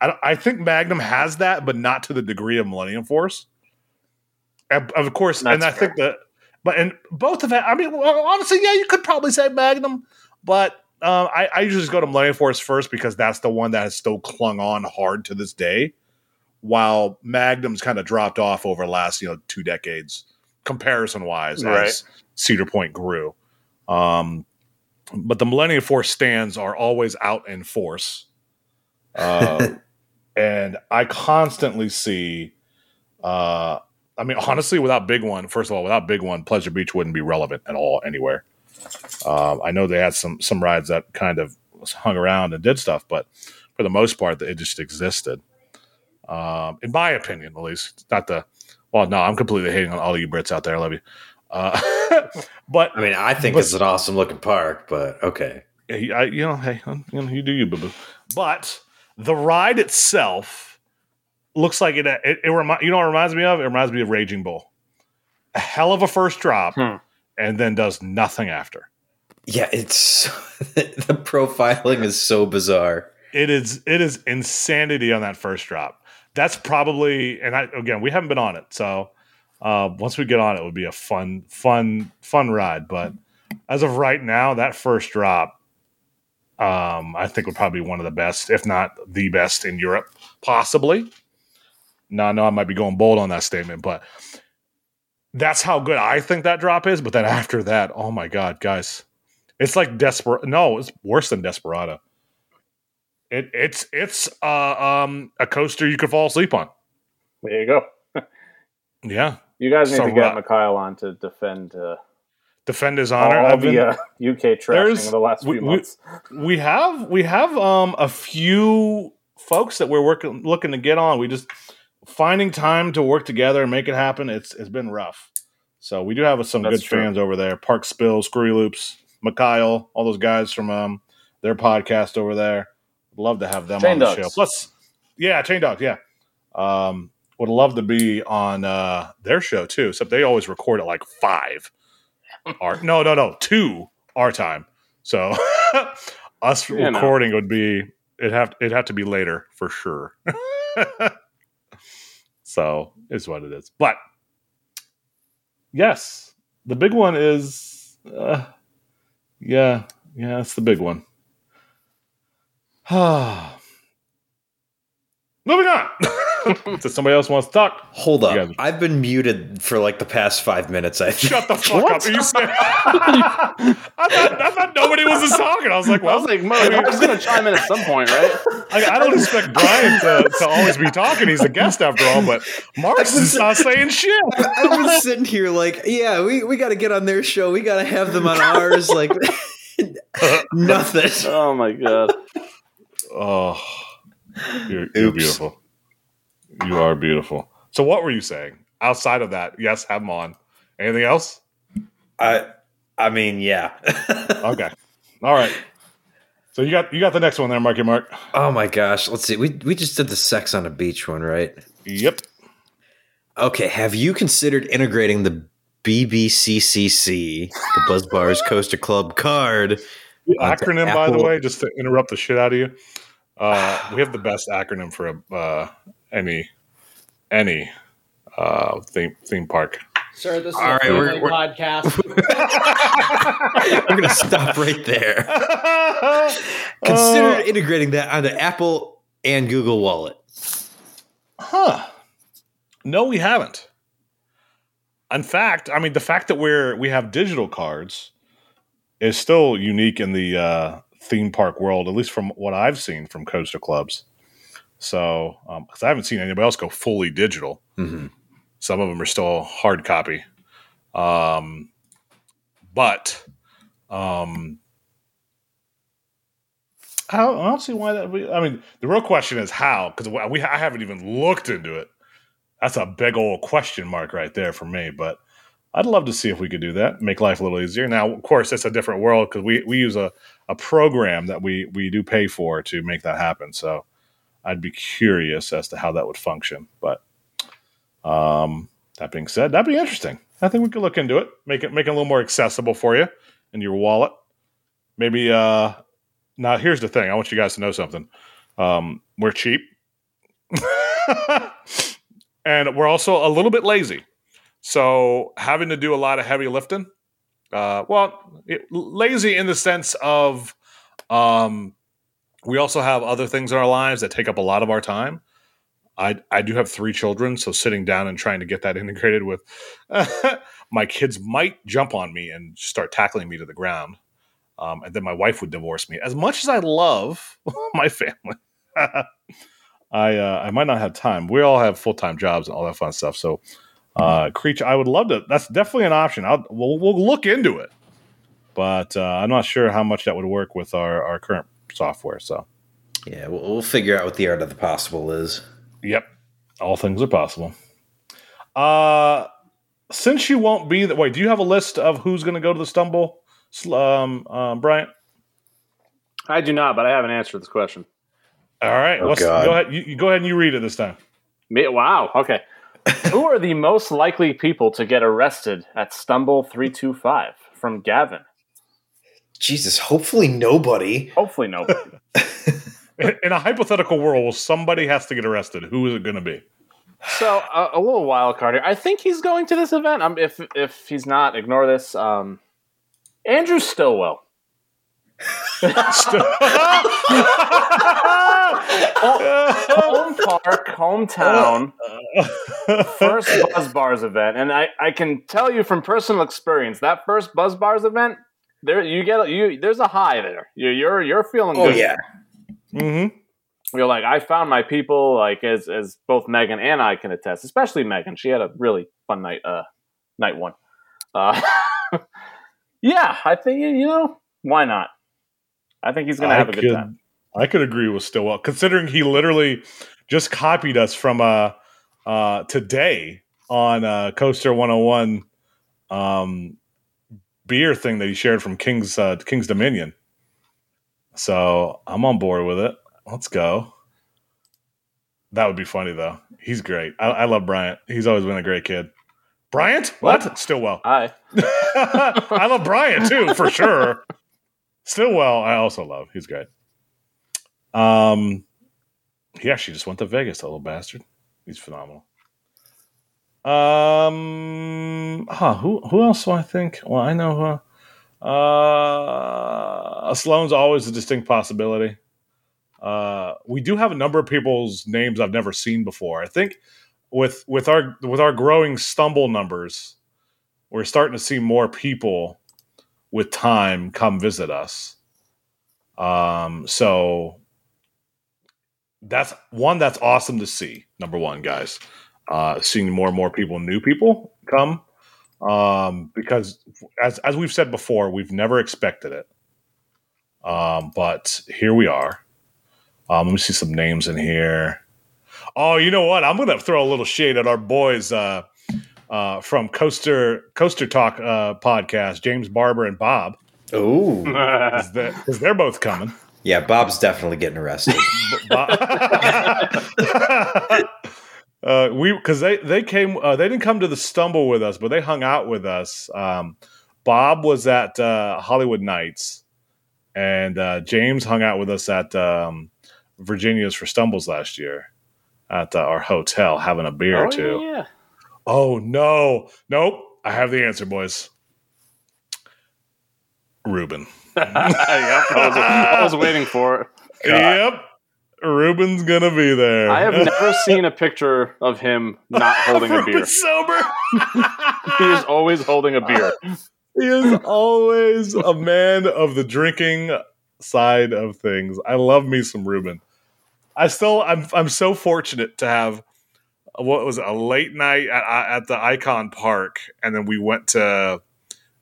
I, don't- I think Magnum has that, but not to the degree of Millennium Force. And of course, and I That's think that, but and both of it. I mean, well, honestly, yeah, you could probably say Magnum, but um, I, I usually just go to Millennium Force first because that's the one that has still clung on hard to this day, while Magnum's kind of dropped off over the last you know two decades, comparison wise, Right. as Cedar Point grew. Um, but the Millennium Force stands are always out in force. Uh, and I constantly see, uh, I mean, honestly, without Big One, first of all, without Big One, Pleasure Beach wouldn't be relevant at all anywhere. Um, I know they had some some rides that kind of hung around and did stuff, but for the most part, it just existed. Um, in my opinion, at least, not the. Well, no, I'm completely hating on all you Brits out there. I love you, uh, but I mean, I think But- it's an awesome looking park, but okay. I, you know, hey, you know, you do you, boo boo. But the ride itself looks like it. It, it remi- you know, what it reminds me of. It reminds me of Raging Bull. A hell of a first drop, Hmm. and then does nothing after. Yeah, it's the profiling is so bizarre. It is it is insanity on that first drop. That's probably, and I again, we haven't been on it, so uh, once we get on it, it would be a fun, fun, fun ride. But as of right now, that first drop, um, I think would probably be one of the best, if not the best in Europe, possibly. Now, I know I might be going bold on that statement, but that's how good I think that drop is. But then after that, oh my god, guys, it's like desperate. No, it's worse than Desperado. It, it's it's uh, um, a coaster you could fall asleep on. there you go. Yeah, You guys need So to get rough. Mikhail on to defend uh, defend his honor. all I've the been- uh, UK trashing of the last we- few we- months. we have we have um a few folks that we're working looking to get on. We just finding time to work together and make it happen. It's it's been rough. So we do have some That's good true. fans over there. Park Spill, Screwy Loops, Mikhail, all those guys from um their podcast over there. Love to have them Chain on the show. Plus, yeah, Chain Dogs, yeah. Um, would love to be on uh their show too. Except they always record at like five. Our no, no, no, two our time. So us You know. recording would be it have it have to be later for sure. so it's what it is. But yes, the big one is uh, yeah, yeah, it's the big one. Moving on. If somebody else wants to talk, Hold up. You guys- I've been muted for like the past five minutes. I think. shut the fuck up. Are you serious? I, thought, I thought nobody was just talking. I was like, well, I was like, Mo, I was going to chime in at some point, right? I, I don't expect Bryant to, to always be talking. He's a guest after all, but Mark's is not saying shit. I've been sitting here like, yeah, we, we got to get on their show. We got to have them on ours. Like, nothing. Oh my god. Oh, you're, you're beautiful. You are beautiful. So, what were you saying? outside of that, yes, have them on. Anything else? I I mean, yeah. Okay. All right. So you got you got the next one there, Marky Mark. oh my gosh. Let's see. We we just did the sex on a beach one, right? Yep. Okay. Have you considered integrating the BBCCC, the Buzz Bars Coaster Club card? Onto acronym, by the way, just to interrupt the shit out of you. Uh, we have the best acronym for a, uh, any any uh, theme theme park. Sir, this is All a right, family we're- we're- podcast. I'm gonna stop right there. Consider Uh, integrating that onto Apple and Google Wallet. Huh. No, we haven't. In fact, I mean the fact that we're we have digital cards is still unique in the uh, theme park world, at least from what I've seen from coaster clubs. So, because I haven't seen anybody else go fully digital. Mm-hmm. Some of them are still hard copy. Um, but um, I don't, I don't see why that. Be, I mean, the real question is how, because we I haven't even looked into it. That's a big old question mark right there for me. But I'd love to see if we could do that, make life a little easier. Now, of course, it's a different world because we, we use a, a program that we we do pay for to make that happen. So I'd be curious as to how that would function. But um, that being said, that'd be interesting. I think we could look into it, make it make it a little more accessible for you in your wallet. Maybe. Uh, now, here's the thing. I want you guys to know something. Um, we're cheap, and we're also a little bit lazy. So having to do a lot of heavy lifting. Uh, well, it, lazy in the sense of um, we also have other things in our lives that take up a lot of our time. I I do have three children, so sitting down and trying to get that integrated with my kids might jump on me and start tackling me to the ground, um, and then my wife would divorce me. As much as I love my family, I uh, I might not have time. We all have full time jobs and all that fun stuff. So, uh, Creech, I would love to. That's definitely an option. I'll we'll, we'll look into it, but uh, I'm not sure how much that would work with our our current software. So. Yeah, we'll, we'll figure out what the art of the possible is. Yep. All things are possible. Uh since you won't be that wait, do you have a list of who's going to go to the stumble um uh, Bryant? I do not, but I have an answer to this question. All right, Oh, let's God. go ahead. You, you go ahead and you read it this time. Me- Wow. Okay. Who are the most likely people to get arrested at Stumble 325? From Gavin. Jesus, hopefully nobody. Hopefully nobody. In, in a hypothetical world, somebody has to get arrested. Who is it going to be? so uh, a little wild card here. I think he's going to this event. Um, if if he's not, ignore this. Um, Andrew Stillwell. Home park, hometown, first Buzz Bars event, and I, I can tell you from personal experience that first Buzz Bars event, there you get you there's a high there. You're you're, you're feeling Oh good. yeah, hmm you're like I found my people. Like as as both Megan and I can attest, especially Megan. She had a really fun night. Uh, night one. Uh, yeah, I think you know why not. I think he's gonna have a good could, time. I could agree with Stillwell, considering he literally just copied us from uh, uh, today on uh, Coaster 101 um, beer thing that he shared from King's uh, King's Dominion. So I'm on board with it. Let's go. That would be funny though. He's great. I, I love Bryant. He's always been a great kid. Bryant? What? What? Stillwell. Hi. I love Bryant too, for sure. Stillwell, I also love. He's great. Um, he actually just went to Vegas, that little bastard. He's phenomenal. Um, huh, who who else do I think? Well, I know who. Uh, Sloan's always a distinct possibility. Uh, we do have a number of people's names I've never seen before. I think with with our with our growing stumble numbers, we're starting to see more people with time come visit us. Um, so that's one that's awesome to see. Number one, guys, uh, seeing more and more people, new people come, um, because as as we've said before, we've never expected it. Um, but here we are. Um, let me see some names in here. Oh, you know what? I'm gonna throw a little shade at our boys, uh, uh, from Coaster Coaster Talk uh, podcast, James Barber and Bob, Oh, because they're, 'cause they're both coming. yeah. Bob's definitely getting arrested. uh, we because they they came uh, they didn't come to the stumble with us, but they hung out with us. Um, Bob was at uh, Hollywood Nights, and uh, James hung out with us at um, Virginia's for Stumbles last year at uh, our hotel, having a beer or Oh, two. yeah. Oh no, nope! I have the answer, boys. Ruben. Yep, I, was, I was waiting for it. Yep, Ruben's gonna be there. I have never seen a picture of him not holding a beer. Sober. He is always holding a beer. he is always a man of the drinking side of things. I love me some Ruben. I still, I'm, I'm so fortunate to have what was it, a late night at, at the Icon Park, and then we went to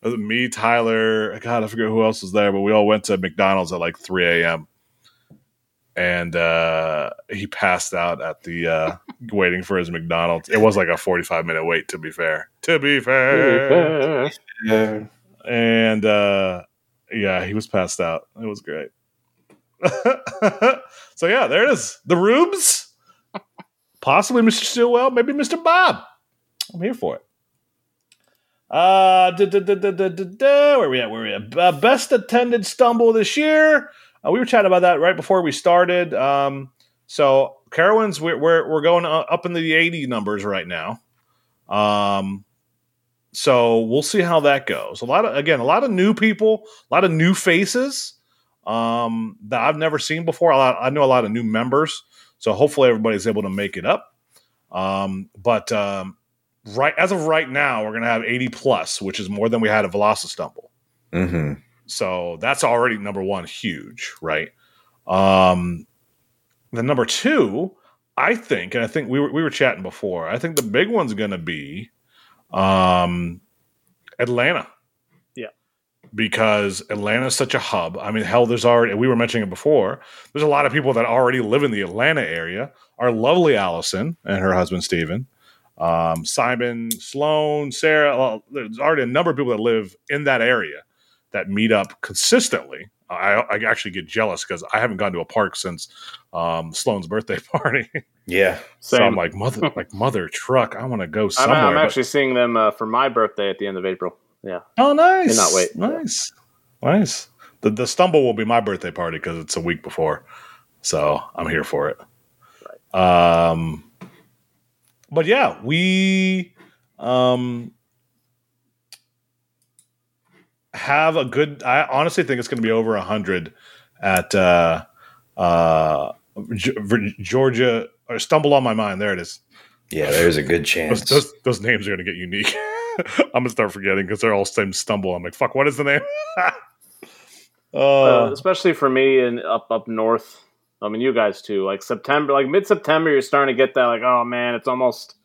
was it me, Tyler. God, I forget who else was there, but we all went to McDonald's at like 3 a.m. And uh, he passed out at the uh, waiting for his McDonald's. It was like a 45 minute wait, to be fair. To be fair. And uh yeah he was passed out. It was great. So yeah there it is. The rubes. Possibly mr stillwell maybe mr bob. I'm here for it. Uh da, da, da. where we at? Where we at? Uh, best attended stumble this year uh, we were chatting about that right before we started um so carowinds we're, we're, we're going up in the 80 numbers right now um so we'll see how that goes. A lot of again, a lot of new people, a lot of new faces um, that I've never seen before. Lot, I know a lot of new members, so hopefully everybody's able to make it up. Um, but um, right as of right now, we're gonna have 80 plus, which is more than we had at Velocistumble. hmm So that's already number one, huge, right? Um, then number two, I think, and I think we were we were chatting before. I think the big one's going to be um, Atlanta. Yeah. because Atlanta's such a hub. I mean, hell, there's already we were mentioning it before. There's a lot of people that already live in the Atlanta area. Our lovely Allison and her husband Steven, um, Simon, Sloan, Sarah. Well, there's already a number of people that live in that area that meet up consistently. I, I actually get jealous because I haven't gone to a park since um, Sloan's birthday party. Yeah. so I'm Same. like, mother, like mother truck. I want to go I'm, somewhere. I'm but- actually seeing them uh, for my birthday at the end of April. Yeah. Oh, nice. Cannot wait. Nice, nice. The the stumble will be my birthday party because it's a week before, so I'm here for it. Right. Um, but yeah, we um have a good. I honestly think it's going to be over a hundred at uh uh Georgia. Or stumble on my mind. There it is. Yeah, there's a good Those, chance. those, those names are going to get unique. I'm going to start forgetting because they're all same stumble. I'm like, fuck, what is the name? Uh, uh, especially for me and up up north. I mean, you guys too. Like September, like mid September, you're starting to get that. Like, oh man, it's almost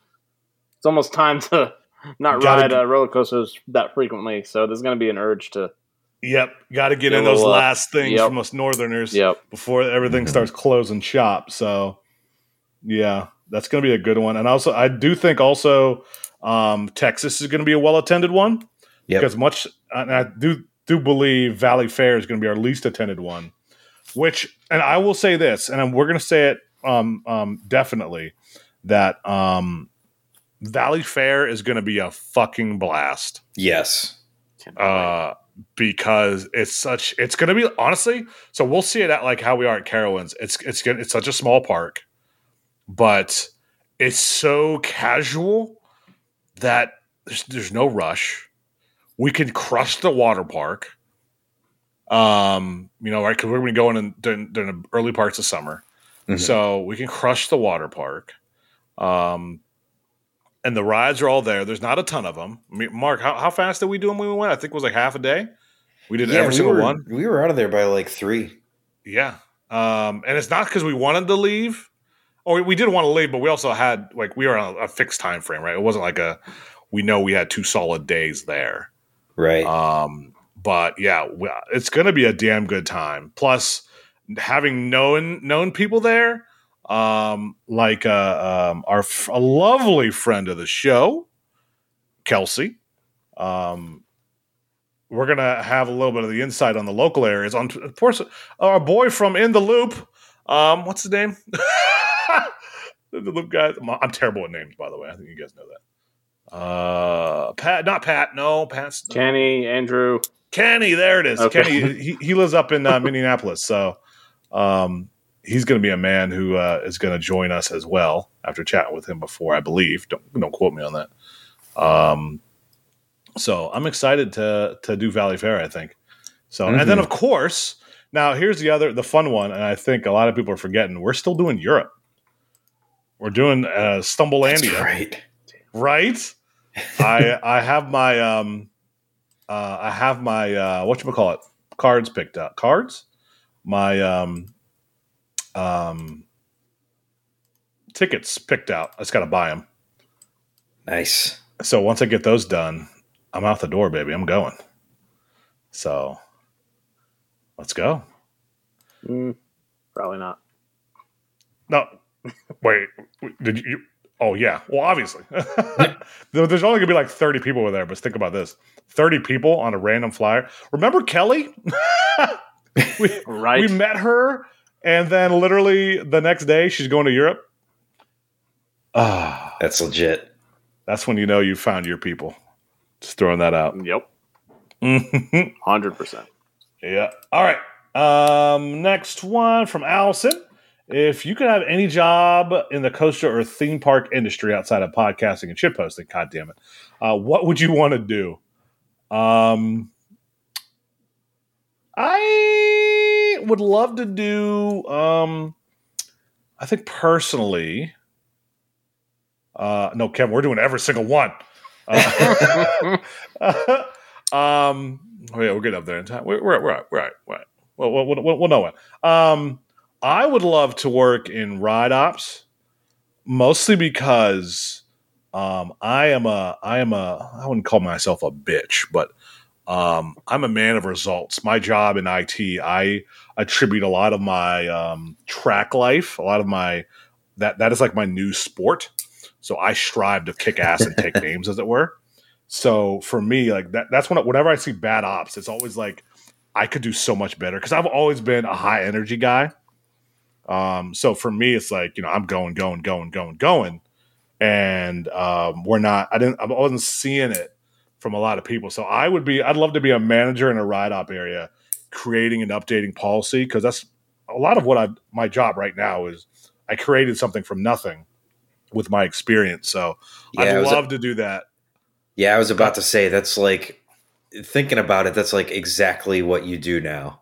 it's almost time to not Gotta ride uh, roller coasters that frequently. So there's going to be an urge to. yep, got to get Yeah, in those well, last things yep. from us Northerners Yep. before everything starts closing shop. So, yeah, that's going to be a good one. And also, I do think also um, Texas is going to be a well attended one. Yep. because much and I do do believe Valleyfair is going to be our least attended one. Which, and I will say this, and we're going to say it um, um, definitely that um, Valleyfair is going to be a fucking blast yes. uh, because it's such. It's going to be honestly. So we'll see it at like how we are at Carowinds. It's it's gonna- it's such a small park, but it's so casual that there's there's no rush. We can crush the water park. Um, you know, right? Because we're going to go in and- during, during the early parts of summer, Mhm. so we can crush the water park. Um, and the rides are all there. There's not a ton of them. I mean, Mark, how, how fast did we do them when we went? I think it was like half a day. We did Yeah, every we single were, one. We were out of there by like three. Yeah. Um, and it's not because we wanted to leave, or we did want to leave, but we also had like we were on a, a fixed time frame, right? It wasn't like a we know we had two solid days there. Right. Um, but yeah, it's going to be a damn good time. Plus, having known known people there, um, like uh, um, our f- a lovely friend of the show, Kelsey. Um, we're gonna have a little bit of the insight on the local areas. On of course, our boy from In the Loop. Um, what's his name? the Loop guy. I'm terrible at names, by the way. I think you guys know that. Uh, Pat, not Pat. No, Pat's Kenny, Andrew. Kenny. There it is. Okay. Kenny. He, he lives up in uh, Minneapolis, so um, he's going to be a man who uh, is going to join us as well after chatting with him before, I believe. Don't don't quote me on that. Um, so I'm excited to to do Valleyfair. I think so, and then of course, now here's the other the fun one, and I think a lot of people are forgetting. We're still doing Europe. We're doing uh, That's Stumblelandia, right. right? I I have my um uh I have my uh what you call it cards picked out cards my um um tickets picked out. I just got to buy them. Nice. So once I get those done, I'm out the door, baby. I'm going. So let's go. Mm, probably not. No, wait. Did you? Oh yeah. Well, obviously, there's only gonna be like 30 people over there. But think about this: 30 people on a random flyer. Remember Kelly? we, Right. we met her, and then literally the next day she's going to Europe. Ah, That's legit. that's when you know you found your people. Just throwing that out. Yep. Mhm. Hundred percent. Yeah. All right. Um, next one from Allison. If you could have any job in the coaster or theme park industry outside of podcasting and shitposting, god damn it, uh, what would you want to do? Um, I would love to do. Um, I think personally, uh, no, Kevin, we're doing every single one. Uh, um, oh yeah, we'll get up there in time. We're we're we're right, we're right. Well, we'll, we'll, we'll, know when. Um, I would love to work in ride ops, mostly because um, I am a I am a I wouldn't call myself a bitch, but um, I'm a man of results. My job in IT, I attribute a lot of my um, track life, a lot of my that that is like my new sport. So I strive to kick ass and take names, as it were. So for me, like that, that's when whenever I see bad ops, it's always like I could do so much better because I've always been a high energy guy. Um, so for me, it's like you know I'm going, going, going, going, going, and um, we're not. I didn't. I wasn't seeing it from a lot of people. So I would be. I'd love to be a manager in a ride op area, creating and updating policy because that's a lot of what I my job right now is. I created something from nothing with my experience. So Yeah, I'd love to do that. Yeah, I was about to say that's like thinking about it. That's like exactly what you do now.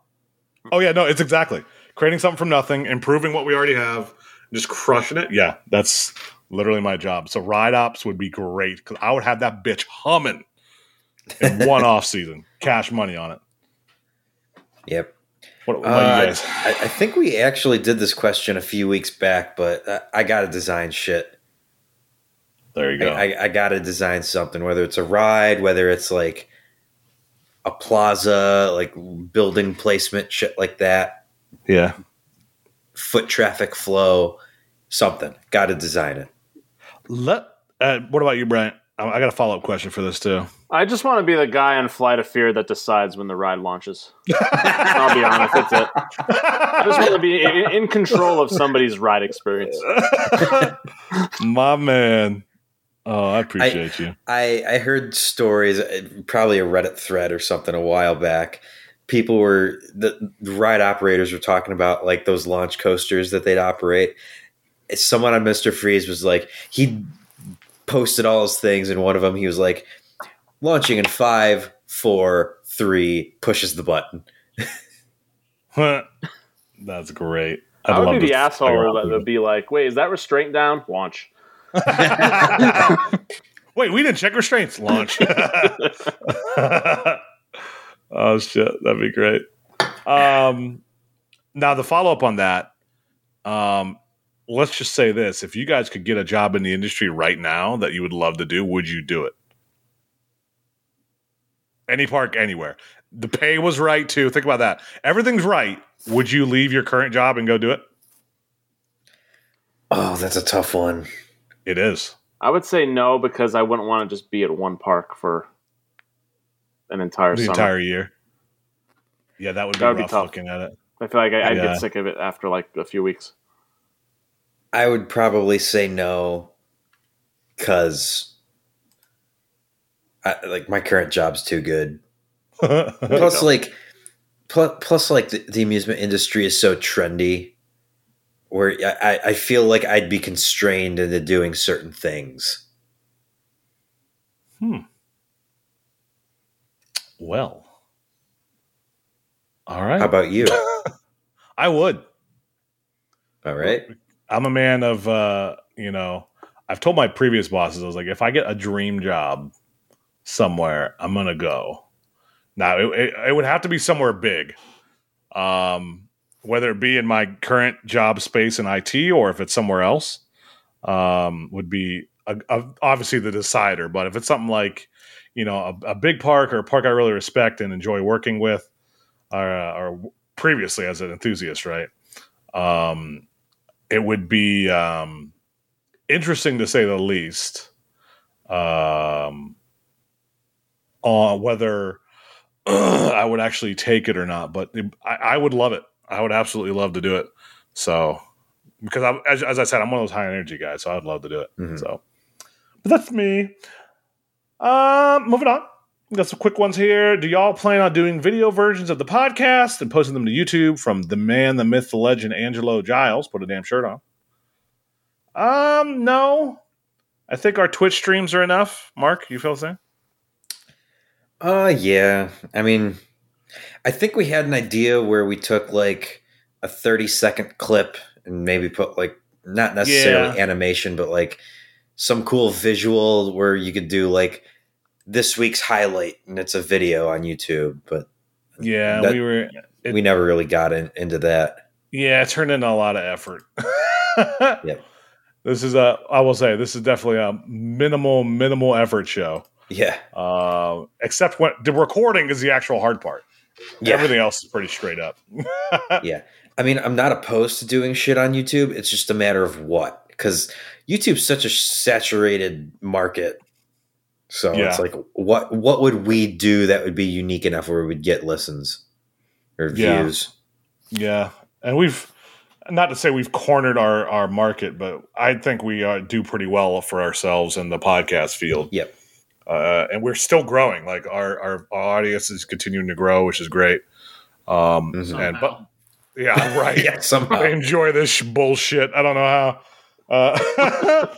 Oh yeah, no, it's exactly creating something from nothing, improving what we already have, just crushing it. Yeah, that's literally my job. So ride ops would be great because I would have that bitch humming in one off season, cash money on it. Yep. What, what Uh, guys? I, I think we actually did this question a few weeks back, but I, I got to design shit. There you go. I, I got to design something, whether it's a ride, whether it's like a plaza, like building placement, shit like that, yeah. foot traffic flow, something. Got to design it. Let. Uh, what about you, Bryant? I, I got a follow up question for this too. I just want to be the guy on Flight of Fear that decides when the ride launches. I'll be honest, that's it. I just want to be in, in control of somebody's ride experience. My man. Oh, I appreciate you. I, I heard stories, uh, probably a Reddit thread or something a while back. People were the, the ride operators were talking about like those launch coasters that they'd operate. Someone on Mister Freeze was like he posted all his things, and one of them he was like launching in five, four, three, pushes the button. That's great. I I'd be the asshole out that would be like, "Wait, is that restraint down? Launch." Wait, we didn't check restraints. Launch. oh shit, that'd be great. Um, now the follow up on that. Um, let's just say this: if you guys could get a job in the industry right now that you would love to do, would you do it? Any park, anywhere. The pay was right too. Think about that. Everything's right. Would you leave your current job and go do it? Oh, that's a tough one. It is. I would say no because I wouldn't want to just be at one park for an entire The summer. entire year. Yeah, that would be That would be rough tough. looking at it. I feel like I, I'd Yeah. get sick of it after like a few weeks. I would probably say no because like my current job's too good. Plus, like, plus, plus, like the, the amusement industry is so trendy, where I, I- I feel like I'd be constrained into doing certain things. Hmm. Well. All right. How about you? I would. All right. I'm a man of uh, you know, I've told my previous bosses, I was like, if I get a dream job somewhere, I'm gonna go. Now it, it, it would have to be somewhere big. Um, whether it be in my current job space in IT or if it's somewhere else, um, would be a, a, obviously the decider. But if it's something like, you know, a, a big park or a park I really respect and enjoy working with, or, uh, or previously as an enthusiast, right? Um, it would be um, interesting to say the least um, on whether I would actually take it or not. But it- I, I would love it. I would absolutely love to do it. So, because I'm, as, as I said, I'm one of those high energy guys, so I'd love to do it. Mhm. So, but that's me. Uh, moving on. Got some quick ones here. Do y'all plan on doing video versions of the podcast and posting them to YouTube from the man, the myth, the legend, Angelo Giles? Put a damn shirt on. Um, no. I think our Twitch streams are enough. Mark, you feel the same? Uh, yeah. I mean, I think we had an idea where we took like a 30 second clip and maybe put like, not necessarily animation, but like some cool visual where you could do like this week's highlight and it's a video on YouTube. But Yeah, That- we were. It, we never really got in, into that. Yeah, it turned into a lot of effort. Yep. This is a. I will say this is definitely a minimal, minimal effort show. Yeah. Uh, except when the recording is the actual hard part. Yeah. Everything else is pretty straight up. yeah. I mean, I'm not opposed to doing shit on YouTube. It's just a matter of what. Because YouTube's such a saturated market. So Yeah. it's like, what what would we do that would be unique enough where we'd get listens or Yeah. views? Yeah, and we've not to say we've cornered our our market, but I think we uh, do pretty well for ourselves in the podcast field. Yep. uh, and we're still growing. Like our, our our audience is continuing to grow, which is great. Um, Mhm. and but yeah, right. yeah, somehow. I enjoy this sh- bullshit. I don't know how. Uh,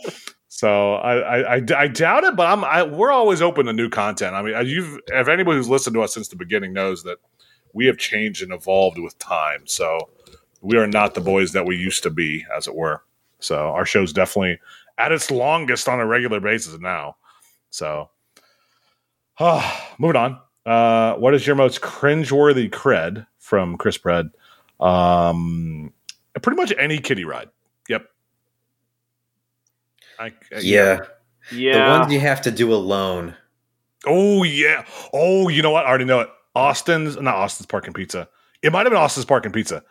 so I, I, I, doubt it, but I'm I, we're always open to new content. I mean, you've if anybody who's listened to us since the beginning knows that we have changed and evolved with time. So we are not the boys that we used to be, as it were. So our show's definitely at its longest on a regular basis now. So moving on. Uh, what is your most cringeworthy cred from Chris Bread? Um, pretty much any kiddie ride. Yep. I, yeah. Yeah. The ones you have to do alone. Oh yeah. Oh, you know what? I already know it. Austin's not Austin's Park and Pizza. It might have been Austin's Park and Pizza.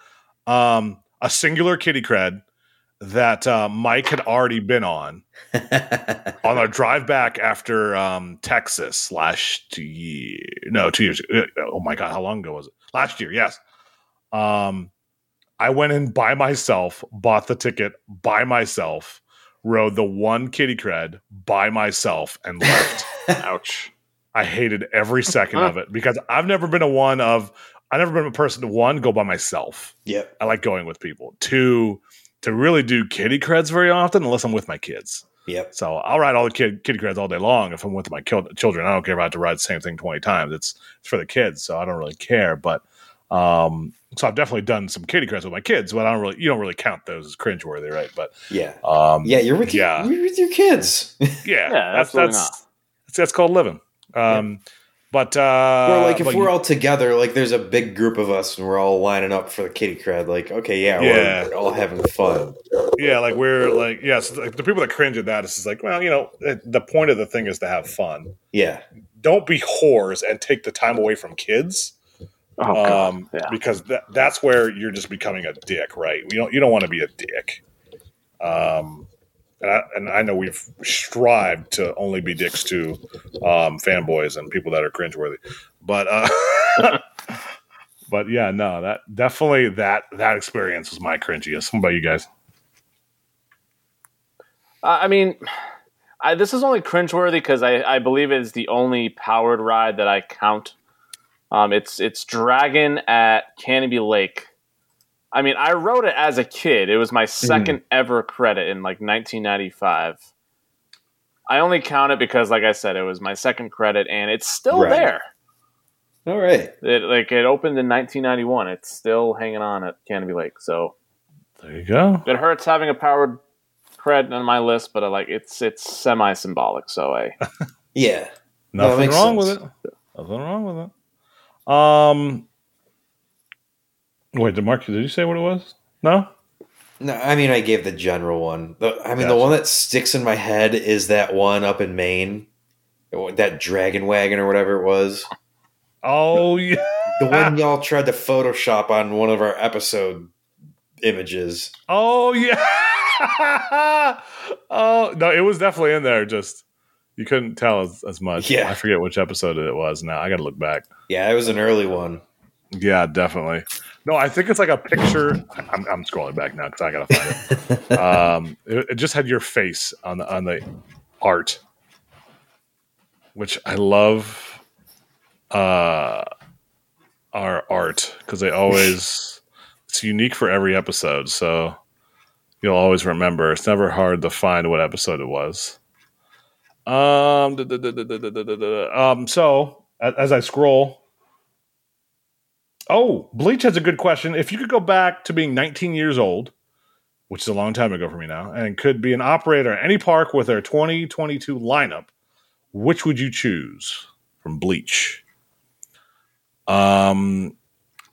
Um, a singular kiddie cred that uh, Mike had already been on on our drive back after um, Texas last year. No, two years. ago. Oh my god, how long ago was it? Last year, yes. Um, I went in by myself, bought the ticket by myself, rode the one kiddie cred by myself, and left. Ouch. I hated every second of it because I've never been a one of I've never been a person to one go by myself. yep. I like going with people. Two to really do kiddie creds very often unless I'm with my kids. Yep. So I'll ride all the kid kiddie creds all day long if I'm with my kil- children. I don't care about to ride the same thing twenty times. It's it's for the kids, so I don't really care. But um, so I've definitely done some kiddie creds with my kids, but I don't really you don't really count those as cringeworthy, right? But Yeah. um, Yeah, you're with yeah. your, you're with your kids. yeah, Yeah, that's that's, that's that's called living. Um, but uh, or like if but we're you- all together, like there's a big group of us and we're all lining up for the kiddie cred. Like, okay, yeah, Yeah. We're, we're all having fun. yeah, like we're like yes, like the people that cringe at that is just like, well, you know, the point of the thing is to have fun. Yeah. Don't be whores and take the time away from kids. Oh, God. um, yeah. because that, that's where you're just becoming a dick, right? You don't you don't want to be a dick. Um, and I, and I know we've strived to only be dicks to um, fanboys and people that are cringeworthy, but uh, but yeah, no, that definitely that that experience was my cringiest. What about you guys? Uh, I mean, I, this is only cringeworthy because I, I believe it is the only powered ride that I count. Um, it's it's Dragon at Canobie Lake. I mean, I wrote it as a kid. It was my 2nd ever credit in like 1995. I only count it because, like I said, it was my second credit, and it's still Right. there. All right. It like it opened in 1991. It's still hanging on at Canobie Lake. So There you go. it hurts having a powered cred on my list, but I like it's it's semi symbolic. So I Yeah. Nothing wrong sense. with it. Nothing wrong with it. Um, wait, did Mark? Did you say what it was? No. No, I mean I gave the general one. The, I mean the one that sticks in my head is that one up in Maine, that dragon wagon or whatever it was. Oh yeah. The one y'all tried to Photoshop on one of our episode images. Oh yeah. oh no, it was definitely in there. Just you couldn't tell as, as much. Yeah. I forget which episode it was. Now I got to look back. Yeah, it was an early one. Yeah, definitely. No, I think it's like a picture. I'm, I'm scrolling back now because I gotta find it. um, it. It just had your face on the on the art, which I love. Uh, our art because they always it's unique for every episode, so you'll always remember. It's never hard to find what episode it was. Um, da, da, da, um so as, as I scroll, oh, Bleach has a good question. If you could go back to being 19 years old, which is a long time ago for me now, and could be an operator at any park with their 2022 lineup, which would you choose from Bleach? Um,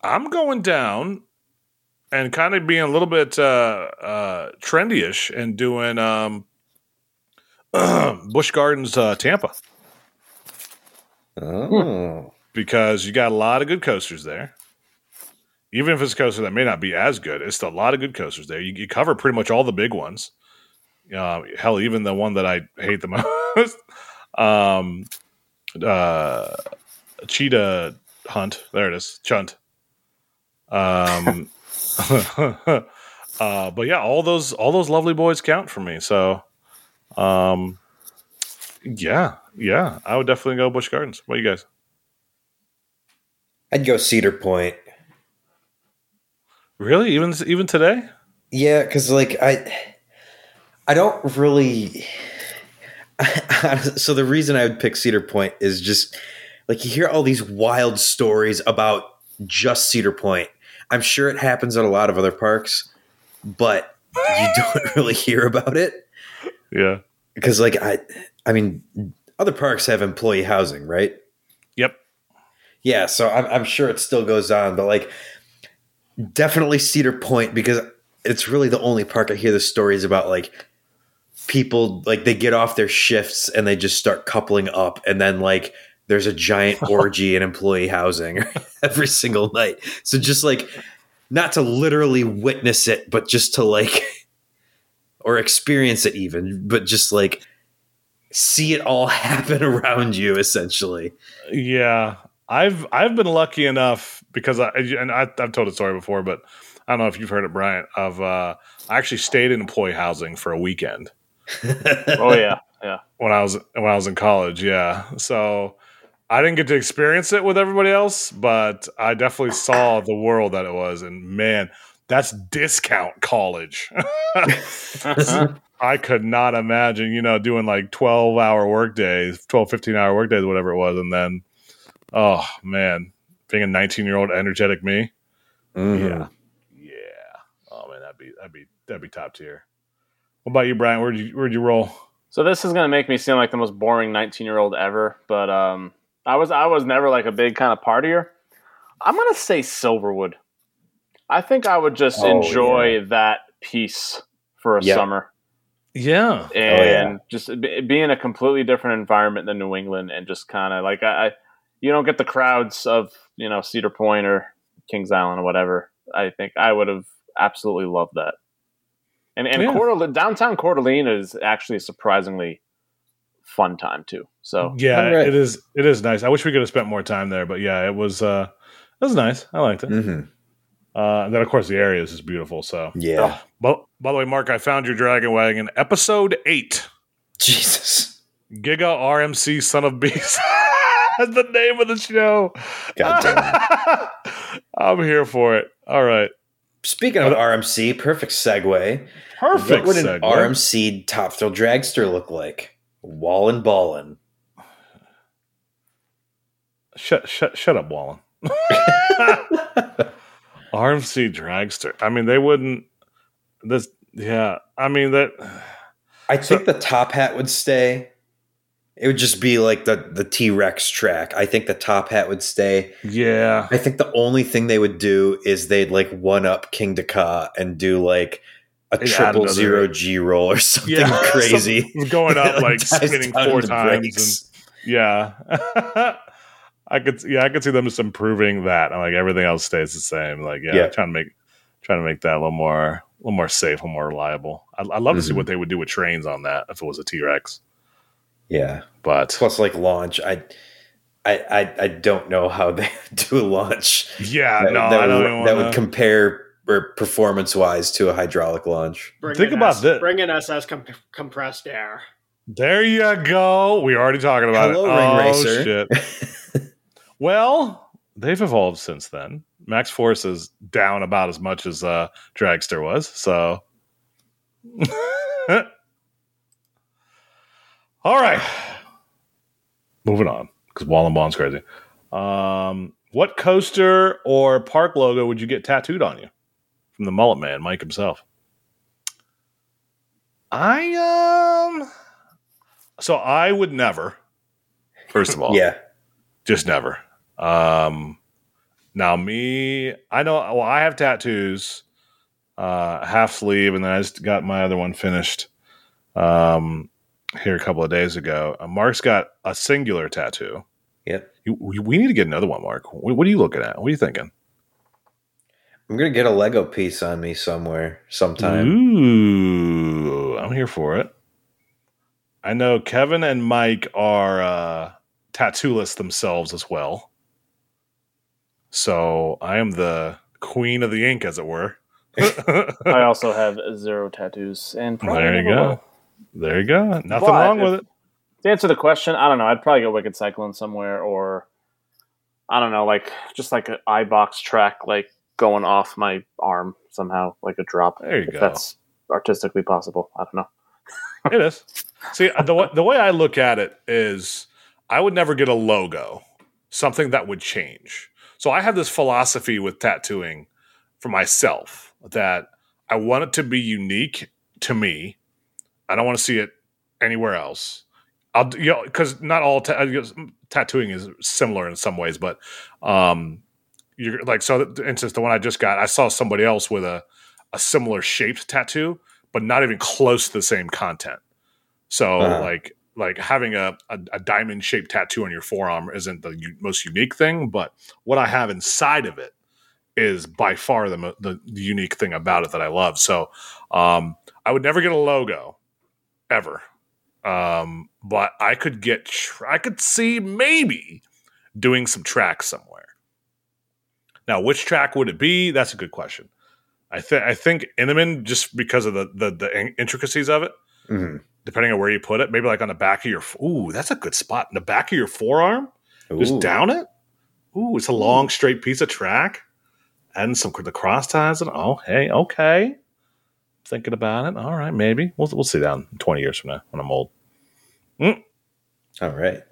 I'm going down and kind of being a little bit uh, uh, trendy-ish and doing um, Busch Gardens uh, Tampa Oh. because you got a lot of good coasters there. Even if it's a coaster that may not be as good, it's still a lot of good coasters there. You, you cover pretty much all the big ones. Uh, hell, even the one that I hate the most, um, uh, Cheetah Hunt. There it is, Chunt. Um, uh, but yeah, all those all those lovely boys count for me. So, um, yeah, yeah, I would definitely go Busch Gardens. What you guys? I'd go Cedar Point. Really? Even even today? Yeah, because like I, I don't really. so the reason I would pick Cedar Point is just like you hear all these wild stories about just Cedar Point. I'm sure it happens at a lot of other parks, but you don't really hear about it Yeah. because like I, I mean, other parks have employee housing, right? Yep. Yeah, so I'm, I'm sure it still goes on, but like definitely Cedar Point because it's really the only park I hear the stories about like people like they get off their shifts and they just start coupling up and then like there's a giant orgy in employee housing every single night. So just like not to literally witness it, but just to like or experience it even, but just like see it all happen around you essentially. Yeah. I've I've been lucky enough because I and I, I've told a story before, but I don't know if you've heard it, Bryant. Of uh, I actually stayed in employee housing for a weekend oh yeah yeah when I was when I was in college. Yeah, so I didn't get to experience it with everybody else, but I definitely saw the world that it was, and man, that's discount college. I could not imagine, you know, doing like 12 hour work days, 12, 15 hour work days, whatever it was. And then, oh man, being a 19 year old energetic me. Mhm. Yeah. Yeah. Oh man, that'd be, that'd be, that'd be top tier. What about you, Brian? Where'd you, where'd you roll? So this is gonna make me seem like the most boring 19 year old ever, but um, I was I was never like a big kind of partier. I'm gonna say Silverwood. I think I would just Oh, enjoy that piece for a Yeah. summer Yeah. and yeah. just be, be in a completely different environment than New England and just kind of like I, I, you don't get the crowds of you know Cedar Point or Kings Island or whatever. I think I would have absolutely loved that. And and Yeah. Coeur d'Alene- downtown Coeur d'Alene is actually a surprisingly fun time too. So Yeah, All right. it is. It is nice. I wish we could have spent more time there, but yeah, it was. uh It was nice. I liked it. hmm Uh, and then of course the area is just beautiful. So, Yeah. but by the way, Mark, I found your Dragon Wagon episode eight. Jesus. Giga RMC Son of Beast. That's the name of the show. God damn I'm here for it. All right. Speaking of RMC, perfect segue. Perfect. Segue. What would segue. an RMC Top Thrill Dragster look like? Wallin' ballin'. Shut, shut, shut up, Wallen. RMC Dragster. I mean, they wouldn't. This, yeah. I mean that. I think the top hat would stay. It would just be like the the T Rex track. I think the top hat would stay. Yeah. I think the only thing they would do is they'd like one up Kingda Ka and do like a They'd add triple zero G roll or something Yeah. crazy. Something going up, like, spinning four times breaks. Yeah. I could. Yeah, I could see them just improving that. and, Like everything else stays the same. Like yeah, Yeah. trying to make trying to make that a little more a little more safe, a little more reliable. I'd, I'd love to see Mhm. what they would do with trains on that if it was a T Rex. Yeah. But Plus, like launch, I, I, I, I don't know how they do a launch yeah, that, no, that I don't would, that would compare or performance wise to a hydraulic launch. Bring Think about S- this. Bring in SS comp- compressed air. There you go. We are already talking about Hello, it. Ring oh, Racer. shit. Well, they've evolved since then. Maxx Force is down about as much as uh, Dragster was. So, all right, moving on because Wall and Bond's crazy. Um, what coaster or park logo would you get tattooed on you from the Mullet Man, Mike himself? I um, so I would never. First of all, yeah. just never. Um, now me, I know. Well, I have tattoos, uh, half sleeve, and then I just got my other one finished. Um, here a couple of days ago. Uh, Mark's got a singular tattoo. Yep. You, we, need to get another one, Mark. What, what are you looking at? What are you thinking? I'm gonna get a Lego piece on me somewhere sometime. Ooh, I'm here for it. I know Kevin and Mike are uh, tattooless themselves as well. So I am the queen of the ink, as it were. I also have zero tattoos, and probably there you go. will. There you go. Nothing But wrong if- with it. To answer the question, I don't know. I'd probably get Wicked Cyclone somewhere, or I don't know, like just like an I-Box track, like going off my arm somehow, like a drop. There you if go. that's artistically possible. I don't know. It is. See, the the way I look at it is, I would never get a logo, something that would change. So I have this philosophy with tattooing for myself that I want it to be unique to me. I don't want to see it anywhere else. I'll you know because not all ta- tattooing is similar in some ways, but um, you're like so. The instance the one I just got, I saw somebody else with a a similar shaped tattoo, but not even close to the same content. So Uh-huh. like like having a, a, a diamond shaped tattoo on your forearm isn't the u- most unique thing, but what I have inside of it is by far the, the unique thing about it that I love. So um, I would never get a logo ever, um, but I could get tr- I could see maybe doing some tracks somewhere. Now, which track would it be? That's a good question. I think I think Intamin just because of the the, the intricacies of it Mhm. Depending on where you put it, maybe like on the back of your ooh, that's a good spot. In the back of your forearm, just down it. Ooh, it's a long straight piece of track. and some the cross ties. And oh, hey, okay. Thinking about it. All right, maybe we'll we'll see down twenty years from now when I'm old. Mm. All right.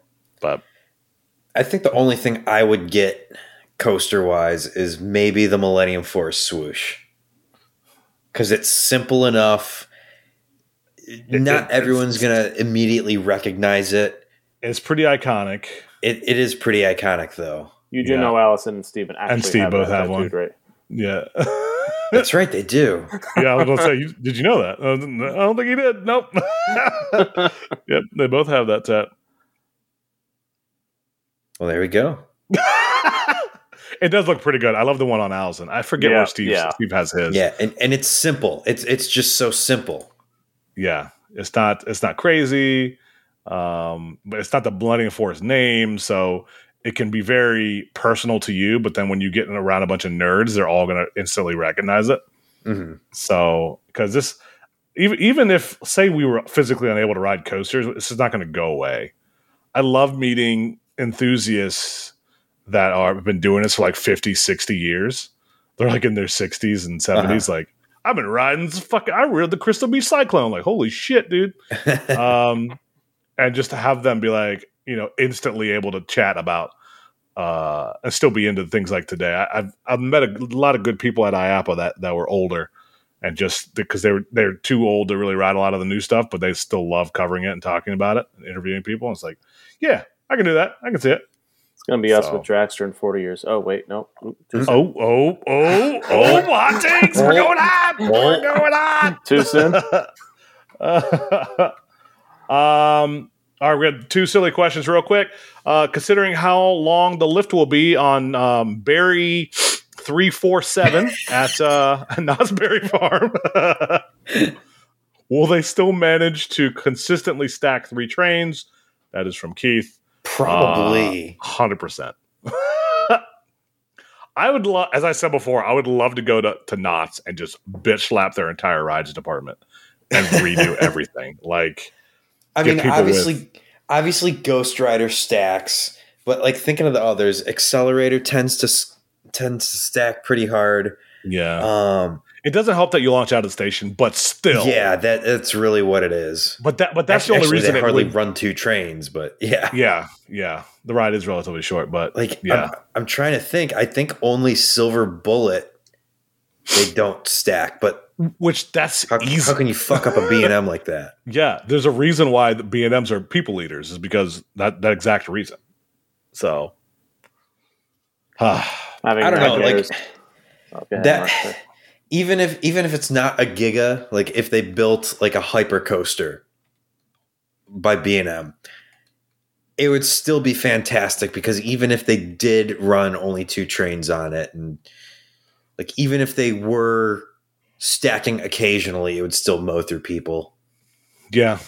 But I think the only thing I would get coaster wise is maybe the Millennium Force swoosh. Because it's simple enough. Not it- everyone's going to immediately recognize it. it's pretty iconic. it. It is pretty iconic, though. You do Yeah. know Allison and Steven actually And Steve have both have one. tattooed, right? Yeah. That's right, they do. yeah, I was gonna say, you, did you know that? I don't I don't think he did. Nope. yep, they both have that tat. Well, there we go. it does look pretty good. I love the one on Allison. I forget Yeah, where Steve yeah. Steve has his. Yeah, and, and it's simple. It's it's just so simple. Yeah. It's not it's not crazy, um, but it's not the blending for his name, so it can be very personal to you. But then when you get around a bunch of nerds, they're all going to instantly recognize it. hmm So because this, even even if say we were physically unable to ride coasters, this is not going to go away. I love meeting enthusiasts that are have been doing this for like 50, 60 years. They're like in their 60s and 70s. Like, I've been riding this fucking I rode the Crystal Beach Cyclone. Like, holy shit, dude. um and just to have them be like, you know, instantly able to chat about uh and still be into things like today. I, I've I've met a lot of good people at IAAPA that that were older and just because they were they're too old to really ride a lot of the new stuff, but they still love covering it and talking about it and interviewing people. And it's like, yeah, I can do that. I can see it. It's gonna be us So- with Dragster in forty years. Oh wait, no. Too. Oh, oh, oh, oh, hot takes. We're going hot. We're going hot. Too soon. um, all right, we got two silly questions real quick. Uh, considering how long the lift will be on um, Berry 347 at uh, Knott's Berry Farm, will they still manage to consistently stack three trains? That is from Keith. Probably. Hundred percent. I would love, as I said before, I would love to go to, to Knott's and just bitch slap their entire rides department and redo everything. Like, I mean, obviously, obviously, Ghost Rider stacks, but like thinking of the others, Accelerator tends to tends to stack pretty hard. yeah, Um, it doesn't help that you launch out of the station, but still, yeah, that that's really what it is. But that, but that's Actually- the only reason they hardly would- run two trains, but yeah, Yeah, yeah, the ride is relatively short, but like yeah, I'm, I'm trying to think. I think only Silver Bullet they don't stack, but which that's how, easy. how can you fuck up a B and M like that? Yeah, there's a reason why the B and M's are people leaders is because that that exact reason. So, I don't know, like, nightmares. Oh, go ahead, that Mark, sorry. Even if even if it's not a giga like if they built like a hyper coaster by b&m it would still be fantastic because even if they did run only two trains on it and like even if they were stacking occasionally it would still mow through people yeah,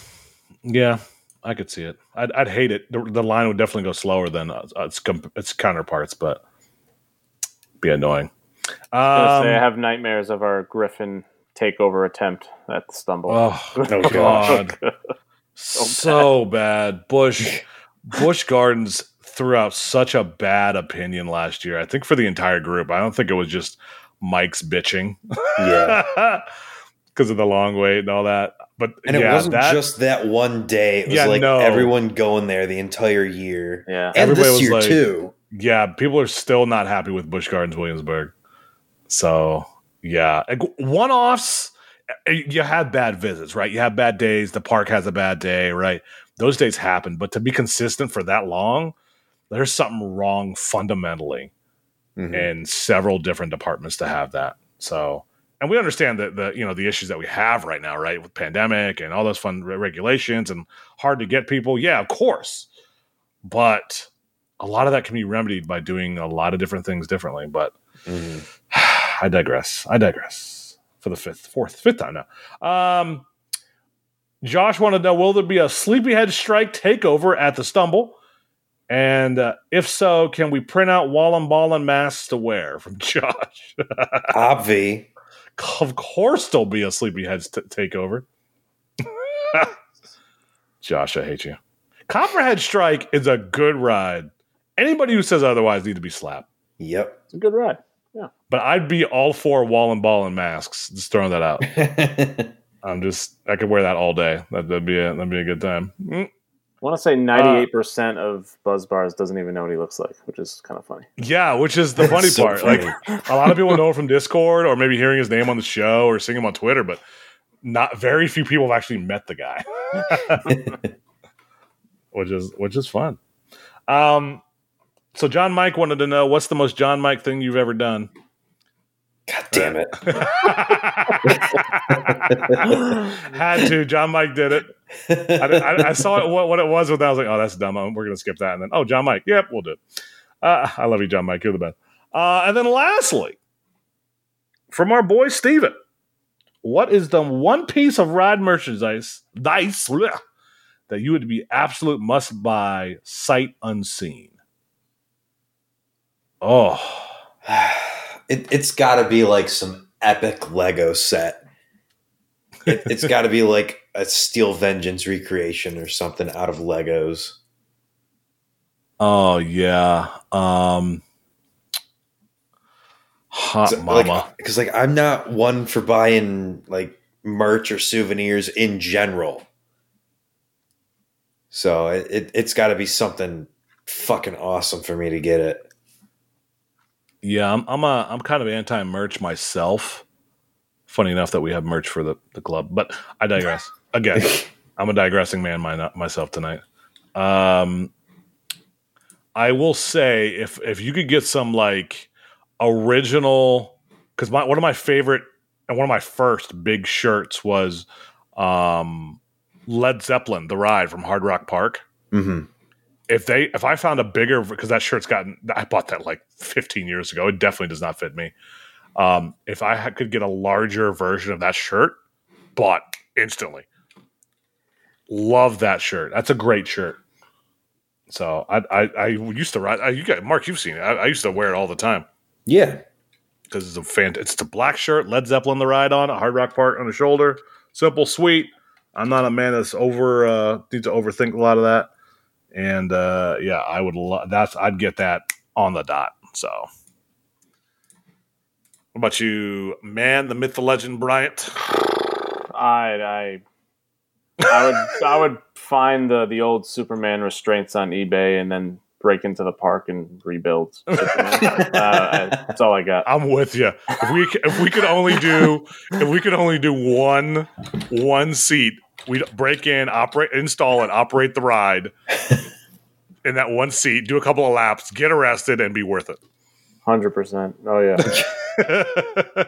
yeah, I could see it. I'd, I'd hate it. The, the line would definitely go slower than uh, its its counterparts, but be annoying. I say, I Um, have nightmares of our Griffon takeover attempt at the stumble. oh Oh, god, so bad. Busch Busch Gardens threw out such a bad opinion last year. I think for the entire group. I don't think it was just Mike's bitching. yeah because of the long wait and all that. But and it wasn't that, just that one day it was Yeah, like no. everyone going there the entire year yeah. and Everybody this was year like- too yeah, people are still not happy with Busch Gardens Williamsburg. So yeah, one offs. You have bad visits, right? You have bad days. The park has a bad day, right? Those days happen, but to be consistent for that long, there's something wrong fundamentally Mhm. in several different departments to have that. So, and we understand that the you know the issues that we have right now, right, with pandemic and all those fun regulations and hard to get people. Yeah, of course, but a lot of that can be remedied by doing a lot of different things differently. But Mhm. I digress. I digress for the fifth, fourth, fifth time now. Um, Josh wanted to know: Will there be a sleepyhead strike takeover at the Stumble? And uh, if so, can we print out Wallen Ballin masks to wear from Josh? obvi of course, there'll be a sleepyhead t- takeover. Josh, I hate you. Copperhead Strike is a good ride. Anybody who says otherwise need to be slapped. yep It's a good ride. But I'd be all for wall and ball and masks. Just throwing that out. I'm just I could wear that all day. That, that'd be a, that'd be a good time. Mm. I want to say 98% of Buzz Bars doesn't even know what he looks like, which is kind of funny. Yeah, which is the funny So part. funny. Like a lot of people know him from Discord or maybe hearing his name on the show or seeing him on Twitter, but not very few people have actually met the guy. which is which is fun. Um so John Mike wanted to know what's the most John Mike thing you've ever done? God damn it. Had to. John Mike did it. I, I, I saw it, what, what it was, but I was like, oh, that's dumb. We're going to skip that. And then, oh, John Mike. Yep, we'll do it. Uh, I love you, John Mike. You're the best. Uh, and then lastly, from our boy Steven, what is the one piece of ride merchandise dice bleh, that you would be absolute must buy sight unseen? Oh, It, it's got to be like some epic Lego set. It, it's got to be like a Steel Vengeance recreation or something out of Legos. oh yeah. Um, hot So, mama. Like, because like I'm not one for buying like merch or souvenirs in general. So it, it it's got to be something fucking awesome for me to get it. Yeah, I'm I'm a I'm kind of anti merch myself. Funny enough that we have merch for the, the club, but I digress. Again, I'm a digressing man my, myself tonight. Um, I will say if if you could get some like original, because my one of my favorite and one of my first big shirts was um, Led Zeppelin, the ride from Hard Rock Park Mm-hmm. If they if I found a bigger because that shirt's gotten I bought that like 15 years ago. It definitely does not fit me. Um, if I could get a larger version of that shirt, bought instantly. Love that shirt. That's a great shirt. So I I, I used to ride. I, you got Mark. You've seen it. I, I used to wear it all the time Yeah, because it's a fan. It's the black shirt, Led Zeppelin the ride on, a Hard Rock Park on the shoulder. Simple, sweet. I'm not a man that's over uh, needs to overthink a lot of that. And uh, yeah, I would. Lo- that's I'd get that on the dot. So, what about you, man? The myth, the legend, Bryant. I I I would I would find the the old Superman restraints on eBay and then break into the park and rebuild. Uh, that's all I got. I'm with you. If we if we could only do if we could only do one one seat, we'd break in, operate, install it, operate the ride in that one seat, do a couple of laps, get arrested, and be worth it. Hundred percent. Oh yeah.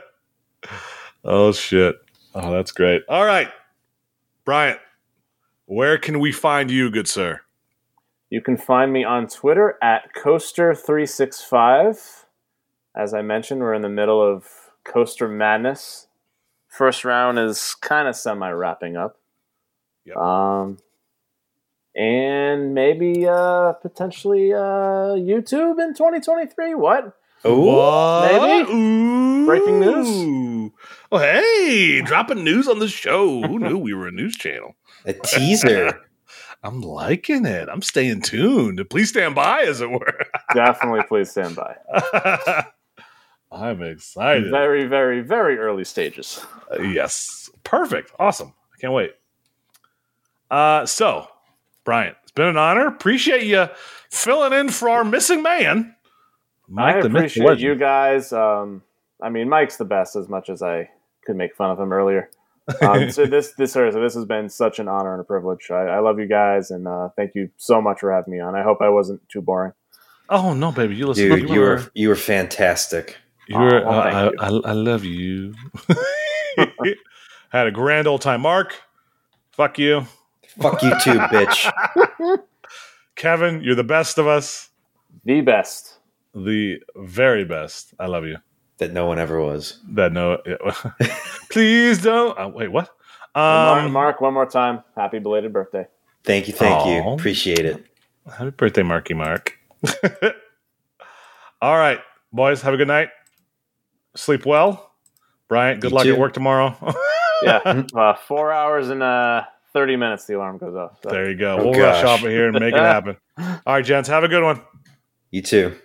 oh shit! Oh, that's great. All right, Bryant, where can we find you, good sir? You can find me on Twitter at Coaster365. As I mentioned, we're in the middle of Coaster Madness. First round is kind of semi wrapping up. Yep. Um, and maybe uh, potentially uh, YouTube in 2023. What? oh, What? maybe? Ooh. Breaking news? Oh, hey, dropping news on the show. Who knew we were a news channel? a teaser. I'm liking it. I'm staying tuned. Please stand by, as it were. Definitely, please stand by. I'm excited. Very, very, very early stages. Uh, yes. Perfect. Awesome. I can't wait. Uh, so, Bryant, it's been an honor. Appreciate you filling in for our missing man. Mike I appreciate you guys. Um, I mean, Mike's the best. As much as I could make fun of him earlier. Um, so this this seriously, this has been such an honor and a privilege. I, I love you guys, and uh, thank you so much for having me on. I hope I wasn't too boring. Oh no, baby! You listen. Dude, you you were. were you were fantastic. You were. Aw, well, uh, I, thank I, I love you. Had a grand old time, Mark. Fuck you, Fuck you too, bitch. Kevin. You're the best of us. The best. The very best. I love you. That no one ever was. That no. Please don't. Uh, wait, what? And Mark, Um, Mark, one more time. Happy belated birthday. Thank you, thank Aw. you. Appreciate it. Happy birthday, Marky Mark. All right, boys. Have a good night. Sleep well. Bryant, good You luck too. at work tomorrow. Yeah, uh, four hours and uh, thirty minutes. The alarm goes off. So. there you go. Oh, we'll rush gosh. off of here and make it happen. All right, gents. Have a good one. You too.